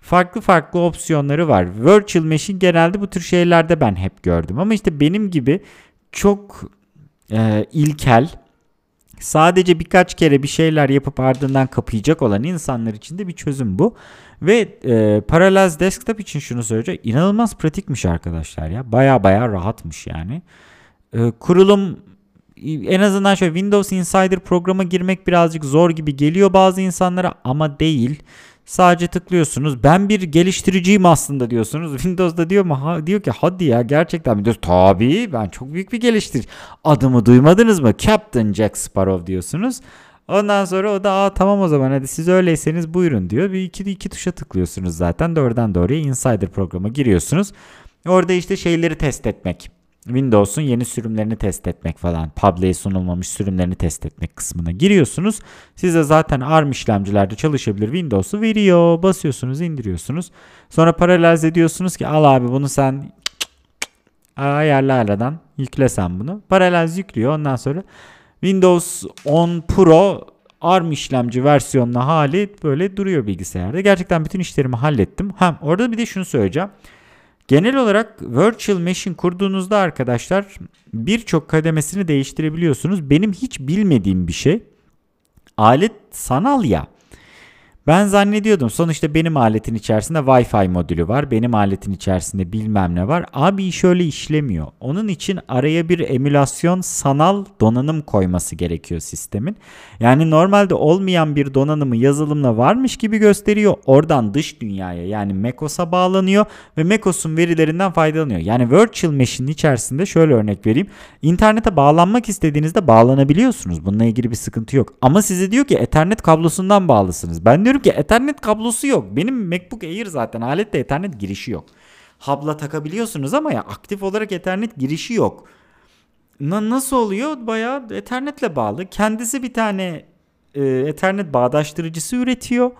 farklı farklı opsiyonları var. Virtual Machine genelde bu tür şeylerde ben hep gördüm. Ama işte benim gibi çok e, ilkel, sadece birkaç kere bir şeyler yapıp ardından kapayacak olan insanlar için de bir çözüm bu. Ve e, Parallels Desktop için şunu söyleyeceğim. İnanılmaz pratikmiş arkadaşlar ya. Baya baya rahatmış yani. E, kurulum en azından şöyle Windows Insider programa girmek birazcık zor gibi geliyor bazı insanlara ama değil. Sadece tıklıyorsunuz. Ben bir geliştiriciyim aslında diyorsunuz. Windows'da diyor mu? Ha, diyor ki hadi ya gerçekten mi? Diyoruz, Tabii ben çok büyük bir geliştirici. Adımı duymadınız mı? Captain Jack Sparrow diyorsunuz. Ondan sonra o da Aa, tamam o zaman hadi siz öyleyseniz buyurun diyor. Bir iki, iki tuşa tıklıyorsunuz zaten. Doğrudan doğruya Insider programa giriyorsunuz. Orada işte şeyleri test etmek. Windows'un yeni sürümlerini test etmek falan. Public'e sunulmamış sürümlerini test etmek kısmına giriyorsunuz. Size zaten ARM işlemcilerde çalışabilir Windows'u veriyor. Basıyorsunuz, indiriyorsunuz. Sonra paralel ediyorsunuz ki al abi bunu sen ayarla aradan yüklesen bunu. Paralel yüklüyor. Ondan sonra Windows 10 Pro ARM işlemci versiyonlu hali böyle duruyor bilgisayarda. Gerçekten bütün işlerimi hallettim. Ha orada bir de şunu söyleyeceğim. Genel olarak Virtual Machine kurduğunuzda arkadaşlar birçok kademesini değiştirebiliyorsunuz. Benim hiç bilmediğim bir şey. Alet sanal ya. Ben zannediyordum sonuçta benim aletin içerisinde Wi-Fi modülü var. Benim aletin içerisinde bilmem ne var. Abi şöyle işlemiyor. Onun için araya bir emülasyon sanal donanım koyması gerekiyor sistemin. Yani normalde olmayan bir donanımı yazılımla varmış gibi gösteriyor. Oradan dış dünyaya yani macOS'a bağlanıyor ve macOS'un verilerinden faydalanıyor. Yani Virtual Machine'in içerisinde şöyle örnek vereyim. İnternete bağlanmak istediğinizde bağlanabiliyorsunuz. Bununla ilgili bir sıkıntı yok. Ama size diyor ki Ethernet kablosundan bağlısınız. Ben diyor diyorum ki Ethernet kablosu yok. Benim MacBook Air zaten alette Ethernet girişi yok. Hub'la takabiliyorsunuz ama ya aktif olarak Ethernet girişi yok. Na, nasıl oluyor? Bayağı Ethernet'le bağlı. Kendisi bir tane e, Ethernet bağdaştırıcısı üretiyor.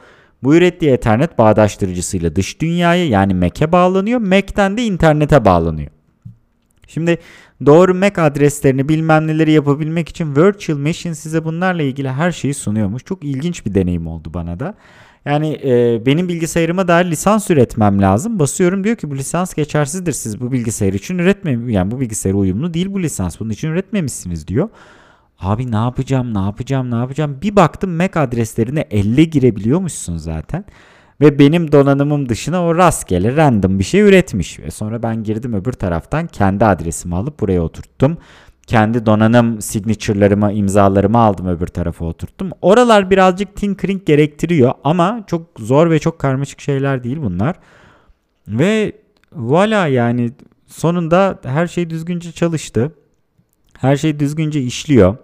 Bu ürettiği Ethernet bağdaştırıcısıyla dış dünyaya yani Mac'e bağlanıyor. Mac'ten de internete bağlanıyor. Şimdi doğru Mac adreslerini bilmem neleri yapabilmek için Virtual Machine size bunlarla ilgili her şeyi sunuyormuş. Çok ilginç bir deneyim oldu bana da. Yani e, benim bilgisayarıma dair lisans üretmem lazım. Basıyorum diyor ki bu lisans geçersizdir. Siz bu bilgisayar için üretmem yani bu bilgisayara uyumlu değil bu lisans. Bunun için üretmemişsiniz diyor. Abi ne yapacağım, ne yapacağım, ne yapacağım? Bir baktım Mac adreslerine elle girebiliyormuşsun zaten. Ve benim donanımım dışına o rastgele random bir şey üretmiş. Ve sonra ben girdim öbür taraftan kendi adresimi alıp buraya oturttum. Kendi donanım signature'larımı, imzalarımı aldım öbür tarafa oturttum. Oralar birazcık tinkering gerektiriyor ama çok zor ve çok karmaşık şeyler değil bunlar. Ve voila yani sonunda her şey düzgünce çalıştı. Her şey düzgünce işliyor.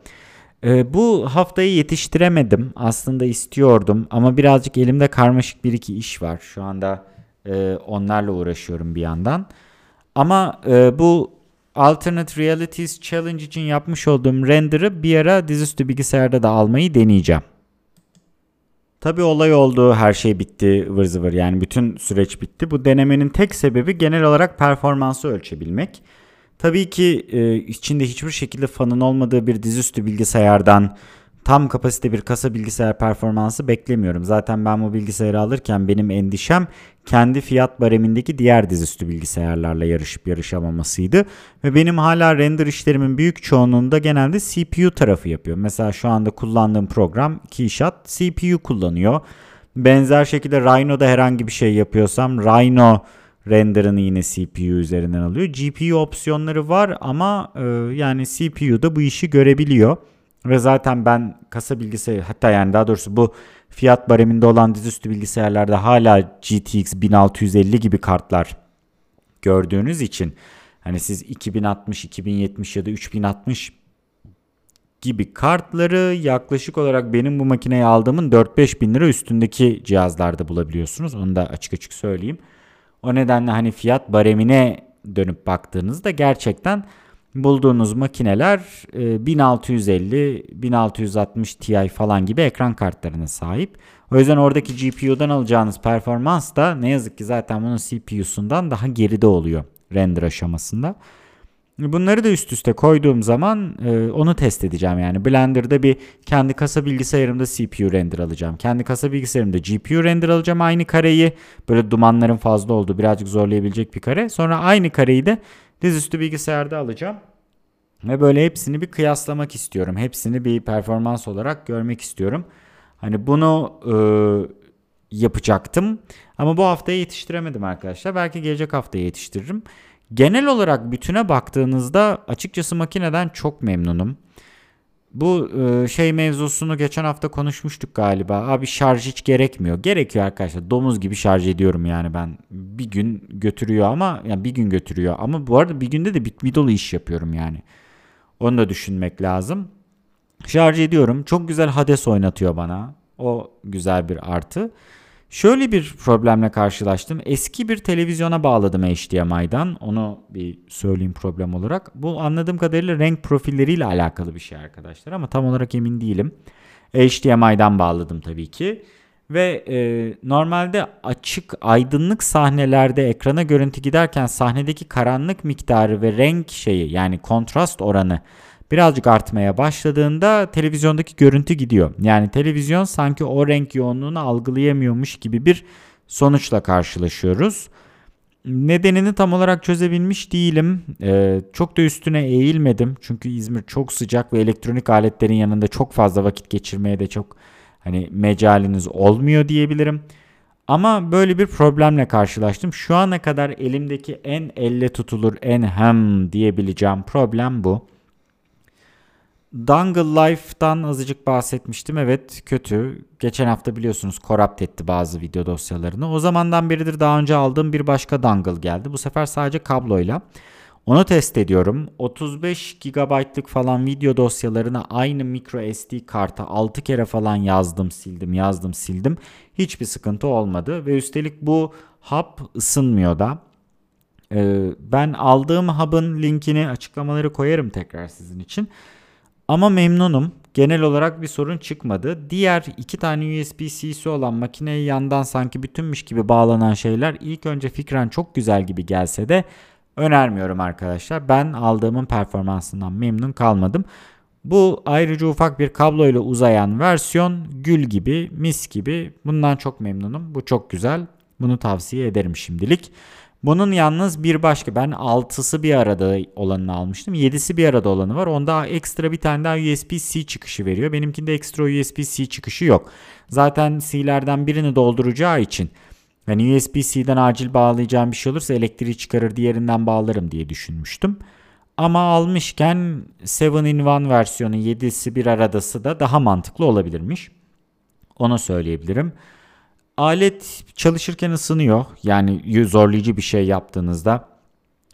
Ee, bu haftayı yetiştiremedim. Aslında istiyordum ama birazcık elimde karmaşık bir iki iş var. Şu anda e, onlarla uğraşıyorum bir yandan. Ama e, bu Alternate Realities Challenge için yapmış olduğum render'ı bir ara dizüstü bilgisayarda da almayı deneyeceğim. Tabi olay oldu, her şey bitti, ıvır zıvır yani bütün süreç bitti. Bu denemenin tek sebebi genel olarak performansı ölçebilmek. Tabii ki e, içinde hiçbir şekilde fanın olmadığı bir dizüstü bilgisayardan tam kapasite bir kasa bilgisayar performansı beklemiyorum. Zaten ben bu bilgisayarı alırken benim endişem kendi fiyat baremindeki diğer dizüstü bilgisayarlarla yarışıp yarışamamasıydı. Ve benim hala render işlerimin büyük çoğunluğunda genelde CPU tarafı yapıyor. Mesela şu anda kullandığım program Keyshot CPU kullanıyor. Benzer şekilde Rhino'da herhangi bir şey yapıyorsam Rhino render'ını yine CPU üzerinden alıyor. GPU opsiyonları var ama e, yani CPU da bu işi görebiliyor. Ve zaten ben kasa bilgisayarı hatta yani daha doğrusu bu fiyat bareminde olan dizüstü bilgisayarlarda hala GTX 1650 gibi kartlar gördüğünüz için hani siz 2060, 2070 ya da 3060 gibi kartları yaklaşık olarak benim bu makineyi aldığımın 4-5 bin lira üstündeki cihazlarda bulabiliyorsunuz. Onu da açık açık söyleyeyim. O nedenle hani fiyat baremine dönüp baktığınızda gerçekten bulduğunuz makineler 1650, 1660 Ti falan gibi ekran kartlarına sahip. O yüzden oradaki GPU'dan alacağınız performans da ne yazık ki zaten bunun CPU'sundan daha geride oluyor render aşamasında. Bunları da üst üste koyduğum zaman e, onu test edeceğim yani. Blender'da bir kendi kasa bilgisayarımda CPU render alacağım. Kendi kasa bilgisayarımda GPU render alacağım aynı kareyi. Böyle dumanların fazla olduğu birazcık zorlayabilecek bir kare. Sonra aynı kareyi de dizüstü bilgisayarda alacağım. Ve böyle hepsini bir kıyaslamak istiyorum. Hepsini bir performans olarak görmek istiyorum. Hani bunu e, yapacaktım. Ama bu haftaya yetiştiremedim arkadaşlar. Belki gelecek haftaya yetiştiririm. Genel olarak bütüne baktığınızda açıkçası makineden çok memnunum. Bu e, şey mevzusunu geçen hafta konuşmuştuk galiba. Abi şarj hiç gerekmiyor. Gerekiyor arkadaşlar. Domuz gibi şarj ediyorum yani ben. Bir gün götürüyor ama yani bir gün götürüyor. Ama bu arada bir günde de bir, dolu iş yapıyorum yani. Onu da düşünmek lazım. Şarj ediyorum. Çok güzel Hades oynatıyor bana. O güzel bir artı. Şöyle bir problemle karşılaştım. Eski bir televizyona bağladım HDMI'dan. Onu bir söyleyeyim problem olarak. Bu anladığım kadarıyla renk profilleriyle alakalı bir şey arkadaşlar ama tam olarak emin değilim. HDMI'dan bağladım tabii ki. Ve e, normalde açık aydınlık sahnelerde ekrana görüntü giderken sahnedeki karanlık miktarı ve renk şeyi yani kontrast oranı birazcık artmaya başladığında televizyondaki görüntü gidiyor. Yani televizyon sanki o renk yoğunluğunu algılayamıyormuş gibi bir sonuçla karşılaşıyoruz. Nedenini tam olarak çözebilmiş değilim. Ee, çok da üstüne eğilmedim. Çünkü İzmir çok sıcak ve elektronik aletlerin yanında çok fazla vakit geçirmeye de çok hani mecaliniz olmuyor diyebilirim. Ama böyle bir problemle karşılaştım. Şu ana kadar elimdeki en elle tutulur, en hem diyebileceğim problem bu. Dangle Life'dan azıcık bahsetmiştim. Evet kötü. Geçen hafta biliyorsunuz corrupt etti bazı video dosyalarını. O zamandan beridir daha önce aldığım bir başka dangle geldi. Bu sefer sadece kabloyla. Onu test ediyorum. 35 GB'lık falan video dosyalarına aynı micro SD karta 6 kere falan yazdım, sildim, yazdım, sildim. Hiçbir sıkıntı olmadı ve üstelik bu hub ısınmıyor da. Ee, ben aldığım hub'ın linkini açıklamaları koyarım tekrar sizin için. Ama memnunum. Genel olarak bir sorun çıkmadı. Diğer iki tane USB-C'si olan makineye yandan sanki bütünmüş gibi bağlanan şeyler ilk önce fikren çok güzel gibi gelse de önermiyorum arkadaşlar. Ben aldığımın performansından memnun kalmadım. Bu ayrıca ufak bir kabloyla uzayan versiyon gül gibi, mis gibi. Bundan çok memnunum. Bu çok güzel. Bunu tavsiye ederim şimdilik. Bunun yalnız bir başka ben 6'sı bir arada olanını almıştım. 7'si bir arada olanı var. Onda ekstra bir tane daha USB-C çıkışı veriyor. Benimkinde ekstra USB-C çıkışı yok. Zaten C'lerden birini dolduracağı için yani USB-C'den acil bağlayacağım bir şey olursa elektriği çıkarır diğerinden bağlarım diye düşünmüştüm. Ama almışken 7-in-1 versiyonu 7'si bir aradası da daha mantıklı olabilirmiş. Onu söyleyebilirim. Alet çalışırken ısınıyor. Yani zorlayıcı bir şey yaptığınızda.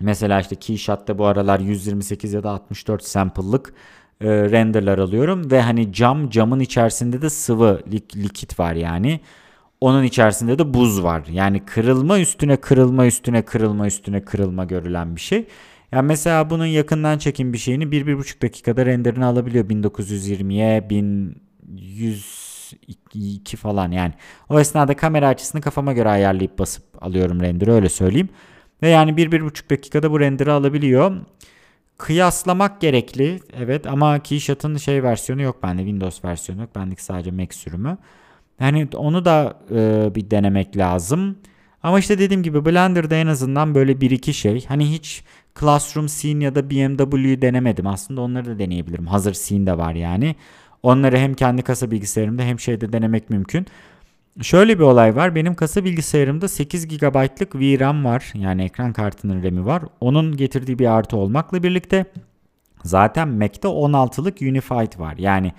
Mesela işte Keyshot'ta bu aralar 128 ya da 64 sample'lık e, renderlar alıyorum. Ve hani cam camın içerisinde de sıvı lik, likit var yani. Onun içerisinde de buz var. Yani kırılma üstüne kırılma üstüne kırılma üstüne kırılma görülen bir şey. Yani mesela bunun yakından çekim bir şeyini 1-1,5 dakikada renderini alabiliyor 1920'ye 1102 falan yani. O esnada kamera açısını kafama göre ayarlayıp basıp alıyorum render'ı öyle söyleyeyim. Ve yani 1-1,5 dakikada bu render'ı alabiliyor. Kıyaslamak gerekli evet ama Keyshot'ın şey versiyonu yok bende Windows versiyonu yok. Bendeki sadece Mac sürümü. Yani onu da e, bir denemek lazım. Ama işte dediğim gibi Blender'da en azından böyle bir iki şey. Hani hiç Classroom Scene ya da BMW'yu denemedim. Aslında onları da deneyebilirim. Hazır Scene de var yani. Onları hem kendi kasa bilgisayarımda hem şeyde denemek mümkün. Şöyle bir olay var. Benim kasa bilgisayarımda 8 GB'lık VRAM var. Yani ekran kartının RAM'i var. Onun getirdiği bir artı olmakla birlikte zaten Mac'te 16'lık Unified var. Yani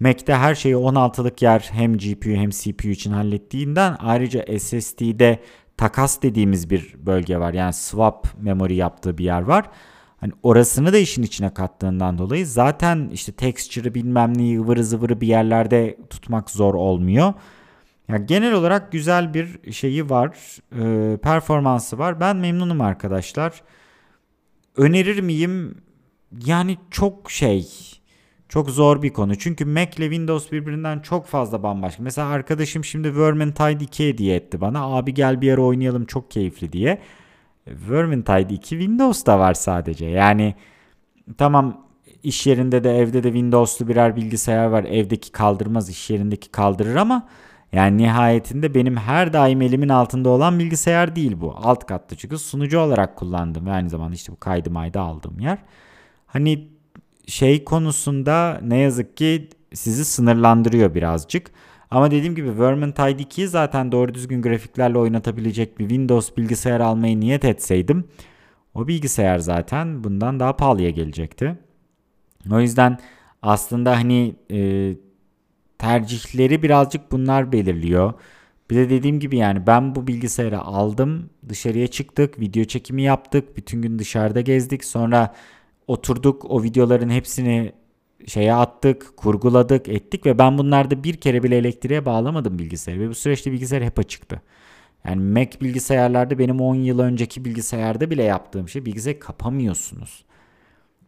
Mac'te her şeyi 16'lık yer hem GPU hem CPU için hallettiğinden ayrıca SSD'de takas dediğimiz bir bölge var. Yani swap memory yaptığı bir yer var. Hani orasını da işin içine kattığından dolayı zaten işte texture'ı bilmem neyi ıvırı zıvırı bir yerlerde tutmak zor olmuyor. Yani genel olarak güzel bir şeyi var. E, performansı var. Ben memnunum arkadaşlar. Önerir miyim? Yani çok şey çok zor bir konu. Çünkü Mac ile Windows birbirinden çok fazla bambaşka. Mesela arkadaşım şimdi Vermintide 2 hediye etti bana. Abi gel bir yere oynayalım çok keyifli diye. Vermintide 2 Windows'ta var sadece. Yani tamam iş yerinde de evde de Windows'lu birer bilgisayar var. Evdeki kaldırmaz iş yerindeki kaldırır ama yani nihayetinde benim her daim elimin altında olan bilgisayar değil bu. Alt katta çünkü sunucu olarak kullandım. Aynı zamanda işte bu kaydı mayda aldığım yer. Hani şey konusunda ne yazık ki sizi sınırlandırıyor birazcık. Ama dediğim gibi Vermintide 2'yi zaten doğru düzgün grafiklerle oynatabilecek bir Windows bilgisayar almayı niyet etseydim o bilgisayar zaten bundan daha pahalıya gelecekti. O yüzden aslında hani e, tercihleri birazcık bunlar belirliyor. Bir de dediğim gibi yani ben bu bilgisayarı aldım, dışarıya çıktık, video çekimi yaptık, bütün gün dışarıda gezdik. Sonra oturduk o videoların hepsini şeye attık, kurguladık, ettik ve ben bunlarda bir kere bile elektriğe bağlamadım bilgisayarı ve bu süreçte bilgisayar hep açıktı. Yani Mac bilgisayarlarda benim 10 yıl önceki bilgisayarda bile yaptığım şey bilgisayarı kapamıyorsunuz.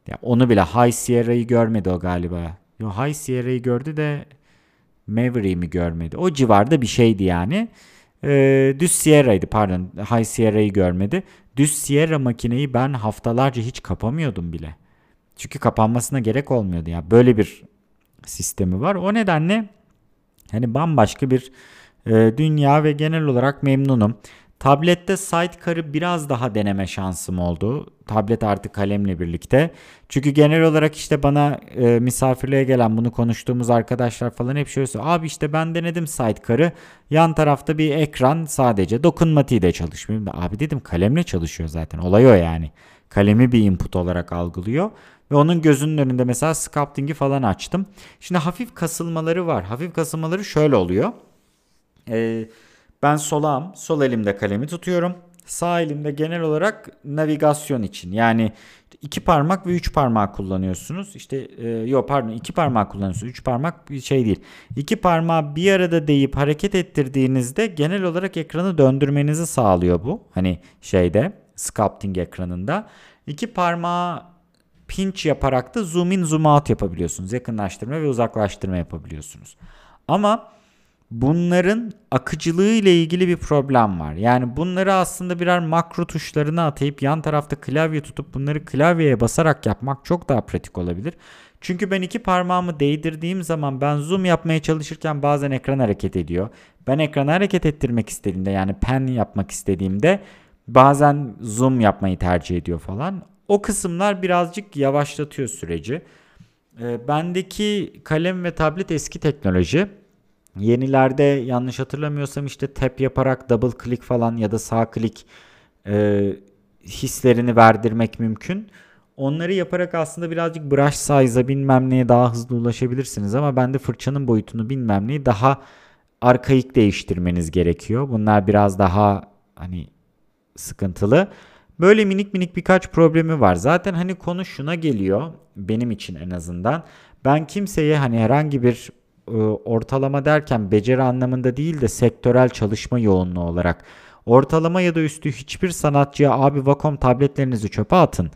Ya onu bile High Sierra'yı görmedi o galiba. Yo High Sierra'yı gördü de Maverick'i mi görmedi? O civarda bir şeydi yani. Ee, düz Sierra'ydı pardon. High Sierra'yı görmedi. Düz Sierra makineyi ben haftalarca hiç kapamıyordum bile. Çünkü kapanmasına gerek olmuyordu ya. Böyle bir sistemi var. O nedenle hani bambaşka bir e, dünya ve genel olarak memnunum. Tablette Sidecar'ı biraz daha deneme şansım oldu. Tablet artık kalemle birlikte. Çünkü genel olarak işte bana e, misafirliğe gelen bunu konuştuğumuz arkadaşlar falan hep şöyle söylüyor. Abi işte ben denedim Sidecar'ı. Yan tarafta bir ekran sadece dokunmatiği de çalışmıyor. Abi dedim kalemle çalışıyor zaten. Olay o yani. Kalemi bir input olarak algılıyor. Ve onun gözünün önünde mesela sculpting'i falan açtım. Şimdi hafif kasılmaları var. Hafif kasılmaları şöyle oluyor. Eee ben solağım. Sol elimde kalemi tutuyorum. Sağ elimde genel olarak navigasyon için. Yani iki parmak ve üç parmak kullanıyorsunuz. İşte e, yok pardon iki parmak kullanıyorsunuz. Üç parmak bir şey değil. İki parmağı bir arada deyip hareket ettirdiğinizde genel olarak ekranı döndürmenizi sağlıyor bu. Hani şeyde sculpting ekranında. İki parmağı pinch yaparak da zoom in zoom out yapabiliyorsunuz. Yakınlaştırma ve uzaklaştırma yapabiliyorsunuz. Ama bunların akıcılığı ile ilgili bir problem var. Yani bunları aslında birer makro tuşlarına atayıp yan tarafta klavye tutup bunları klavyeye basarak yapmak çok daha pratik olabilir. Çünkü ben iki parmağımı değdirdiğim zaman ben zoom yapmaya çalışırken bazen ekran hareket ediyor. Ben ekranı hareket ettirmek istediğimde yani pen yapmak istediğimde bazen zoom yapmayı tercih ediyor falan. O kısımlar birazcık yavaşlatıyor süreci. E, bendeki kalem ve tablet eski teknoloji. Yenilerde yanlış hatırlamıyorsam işte tap yaparak double click falan ya da sağ click e, hislerini verdirmek mümkün. Onları yaparak aslında birazcık brush size'a bilmem neye daha hızlı ulaşabilirsiniz ama bende fırçanın boyutunu bilmem neyi daha arkaik değiştirmeniz gerekiyor. Bunlar biraz daha hani sıkıntılı. Böyle minik minik birkaç problemi var. Zaten hani konu şuna geliyor benim için en azından. Ben kimseye hani herhangi bir e, ortalama derken beceri anlamında değil de sektörel çalışma yoğunluğu olarak ortalama ya da üstü hiçbir sanatçıya abi Vacom tabletlerinizi çöpe atın.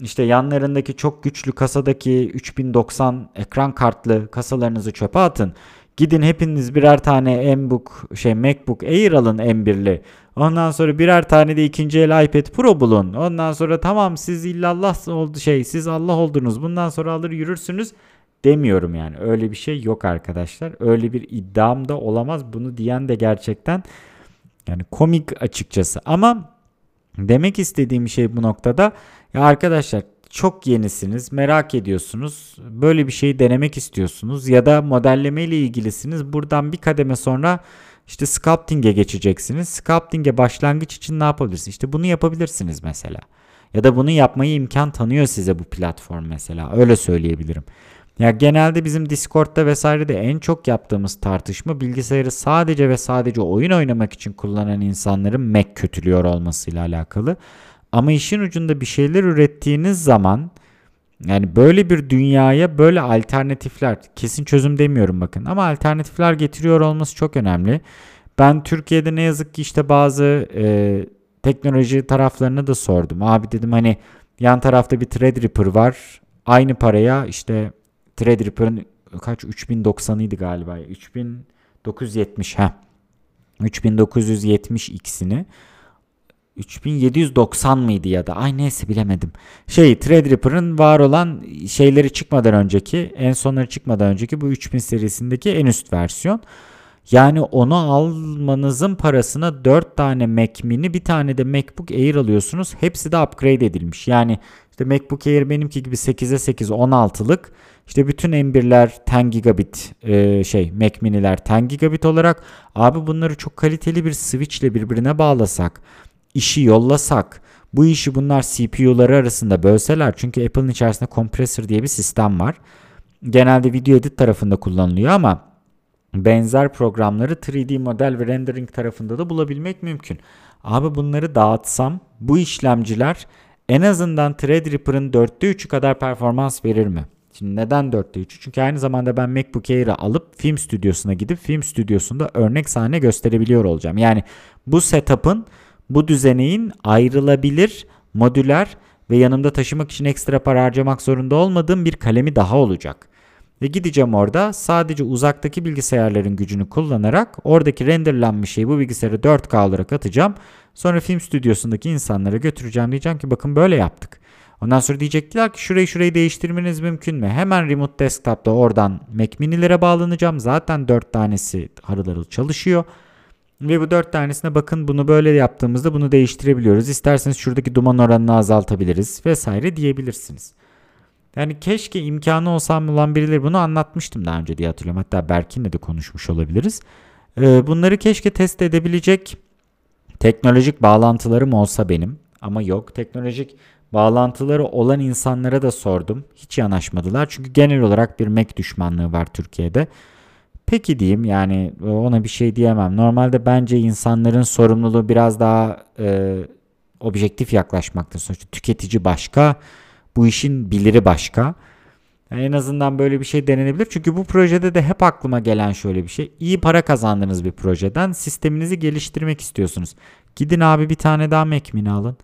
İşte yanlarındaki çok güçlü kasadaki 3090 ekran kartlı kasalarınızı çöpe atın. Gidin hepiniz birer tane MBook şey MacBook Air alın M1'li. Ondan sonra birer tane de ikinci el iPad Pro bulun. Ondan sonra tamam siz illallah oldu şey siz Allah oldunuz. Bundan sonra alır yürürsünüz demiyorum yani. Öyle bir şey yok arkadaşlar. Öyle bir iddiam da olamaz. Bunu diyen de gerçekten yani komik açıkçası. Ama demek istediğim şey bu noktada ya arkadaşlar çok yenisiniz, merak ediyorsunuz. Böyle bir şeyi denemek istiyorsunuz ya da modelleme ile ilgilisiniz. Buradan bir kademe sonra işte sculpting'e geçeceksiniz. Sculpting'e başlangıç için ne yapabilirsiniz? İşte bunu yapabilirsiniz mesela. Ya da bunu yapmayı imkan tanıyor size bu platform mesela. Öyle söyleyebilirim. Ya genelde bizim Discord'da vesairede en çok yaptığımız tartışma bilgisayarı sadece ve sadece oyun oynamak için kullanan insanların Mac kötülüyor olmasıyla alakalı. Ama işin ucunda bir şeyler ürettiğiniz zaman yani böyle bir dünyaya böyle alternatifler kesin çözüm demiyorum bakın ama alternatifler getiriyor olması çok önemli. Ben Türkiye'de ne yazık ki işte bazı e, teknoloji taraflarını da sordum. Abi dedim hani yan tarafta bir Threadripper var. Aynı paraya işte Threadripper'ın kaç 3090'ıydı galiba. 3970 ha. 3970 x'ini 3790 mıydı ya da ay neyse bilemedim. Şey Threadripper'ın var olan şeyleri çıkmadan önceki en sonları çıkmadan önceki bu 3000 serisindeki en üst versiyon. Yani onu almanızın parasına 4 tane Mac mini bir tane de MacBook Air alıyorsunuz. Hepsi de upgrade edilmiş. Yani işte MacBook Air benimki gibi 8'e 8 16'lık. İşte bütün M1'ler 10 gigabit e, şey Mac mini'ler 10 gigabit olarak abi bunları çok kaliteli bir switch ile birbirine bağlasak işi yollasak bu işi bunlar CPU'ları arasında bölseler çünkü Apple'ın içerisinde kompresör diye bir sistem var. Genelde video edit tarafında kullanılıyor ama benzer programları 3D model ve rendering tarafında da bulabilmek mümkün. Abi bunları dağıtsam bu işlemciler en azından Threadripper'ın 4'te 3'ü kadar performans verir mi? Şimdi neden 4'te 3'ü? Çünkü aynı zamanda ben MacBook Air'i alıp film stüdyosuna gidip film stüdyosunda örnek sahne gösterebiliyor olacağım. Yani bu setup'ın bu düzeneğin ayrılabilir, modüler ve yanımda taşımak için ekstra para harcamak zorunda olmadığım bir kalemi daha olacak. Ve gideceğim orada sadece uzaktaki bilgisayarların gücünü kullanarak oradaki renderlenmiş şeyi bu bilgisayarı 4K olarak atacağım. Sonra film stüdyosundaki insanlara götüreceğim diyeceğim ki bakın böyle yaptık. Ondan sonra diyecekler ki şurayı şurayı değiştirmeniz mümkün mü? Hemen remote desktop'ta oradan Mac mini'lere bağlanacağım. Zaten 4 tanesi harıl harıl çalışıyor. Ve bu 4 tanesine bakın bunu böyle yaptığımızda bunu değiştirebiliyoruz. İsterseniz şuradaki duman oranını azaltabiliriz vesaire diyebilirsiniz. Yani keşke imkanı olsam olan birileri bunu anlatmıştım daha önce diye hatırlıyorum. Hatta Berkin'le de konuşmuş olabiliriz. Ee, bunları keşke test edebilecek teknolojik bağlantılarım olsa benim. Ama yok. Teknolojik bağlantıları olan insanlara da sordum. Hiç yanaşmadılar. Çünkü genel olarak bir Mac düşmanlığı var Türkiye'de. Peki diyeyim yani ona bir şey diyemem. Normalde bence insanların sorumluluğu biraz daha e, objektif yaklaşmaktır. Sonuçta tüketici başka, bu işin biliri başka. Yani en azından böyle bir şey denenebilir. Çünkü bu projede de hep aklıma gelen şöyle bir şey. İyi para kazandığınız bir projeden sisteminizi geliştirmek istiyorsunuz. Gidin abi bir tane daha Mac Mini alın.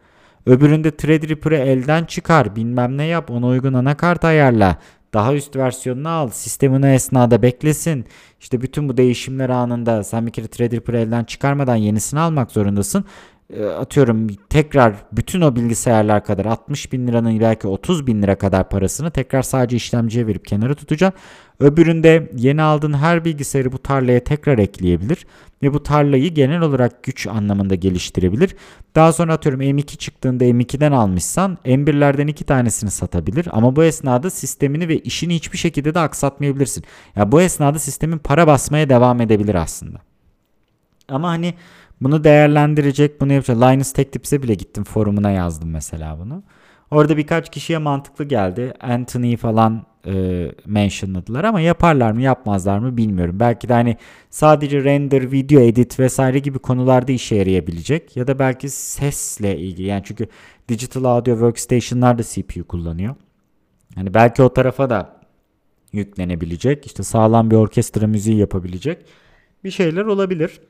Öbüründe Threadripper'ı elden çıkar, bilmem ne yap, ona uygun anakart ayarla. Daha üst versiyonunu al, sistemini esnada beklesin. İşte bütün bu değişimler anında sen bir kere Threadripper'ı elden çıkarmadan yenisini almak zorundasın. E, atıyorum tekrar bütün o bilgisayarlar kadar 60 bin liranın belki 30 bin lira kadar parasını tekrar sadece işlemciye verip kenara tutacaksın. Öbüründe yeni aldığın her bilgisayarı bu tarlaya tekrar ekleyebilir ve bu tarlayı genel olarak güç anlamında geliştirebilir. Daha sonra atıyorum M2 çıktığında M2'den almışsan M1'lerden iki tanesini satabilir ama bu esnada sistemini ve işini hiçbir şekilde de aksatmayabilirsin. Ya yani bu esnada sistemin para basmaya devam edebilir aslında. Ama hani bunu değerlendirecek, bunu yapacak. Linus Tech Tips'e bile gittim forumuna yazdım mesela bunu. Orada birkaç kişiye mantıklı geldi. Anthony falan e, mentionladılar ama yaparlar mı yapmazlar mı bilmiyorum. Belki de hani sadece render, video edit vesaire gibi konularda işe yarayabilecek. Ya da belki sesle ilgili. Yani çünkü digital audio workstation'lar da CPU kullanıyor. Hani belki o tarafa da yüklenebilecek. İşte sağlam bir orkestra müziği yapabilecek bir şeyler olabilir.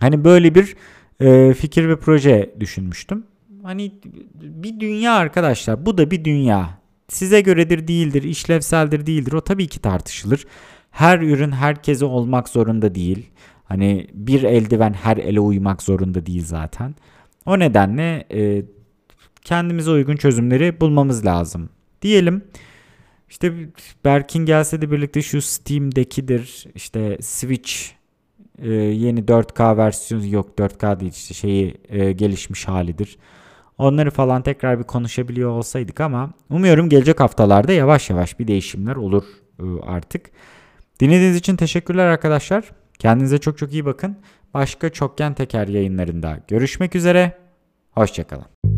Hani böyle bir e, fikir ve proje düşünmüştüm. Hani bir dünya arkadaşlar. Bu da bir dünya. Size göredir değildir, işlevseldir değildir. O tabii ki tartışılır. Her ürün herkese olmak zorunda değil. Hani bir eldiven her ele uymak zorunda değil zaten. O nedenle e, kendimize uygun çözümleri bulmamız lazım. Diyelim işte Berkin gelse de birlikte şu Steam'dekidir işte Switch e, yeni 4K versiyonu yok 4K değil işte şeyi e, gelişmiş halidir. Onları falan tekrar bir konuşabiliyor olsaydık ama umuyorum gelecek haftalarda yavaş yavaş bir değişimler olur e, artık. Dinlediğiniz için teşekkürler arkadaşlar. Kendinize çok çok iyi bakın. Başka çokgen teker yayınlarında görüşmek üzere. Hoşçakalın.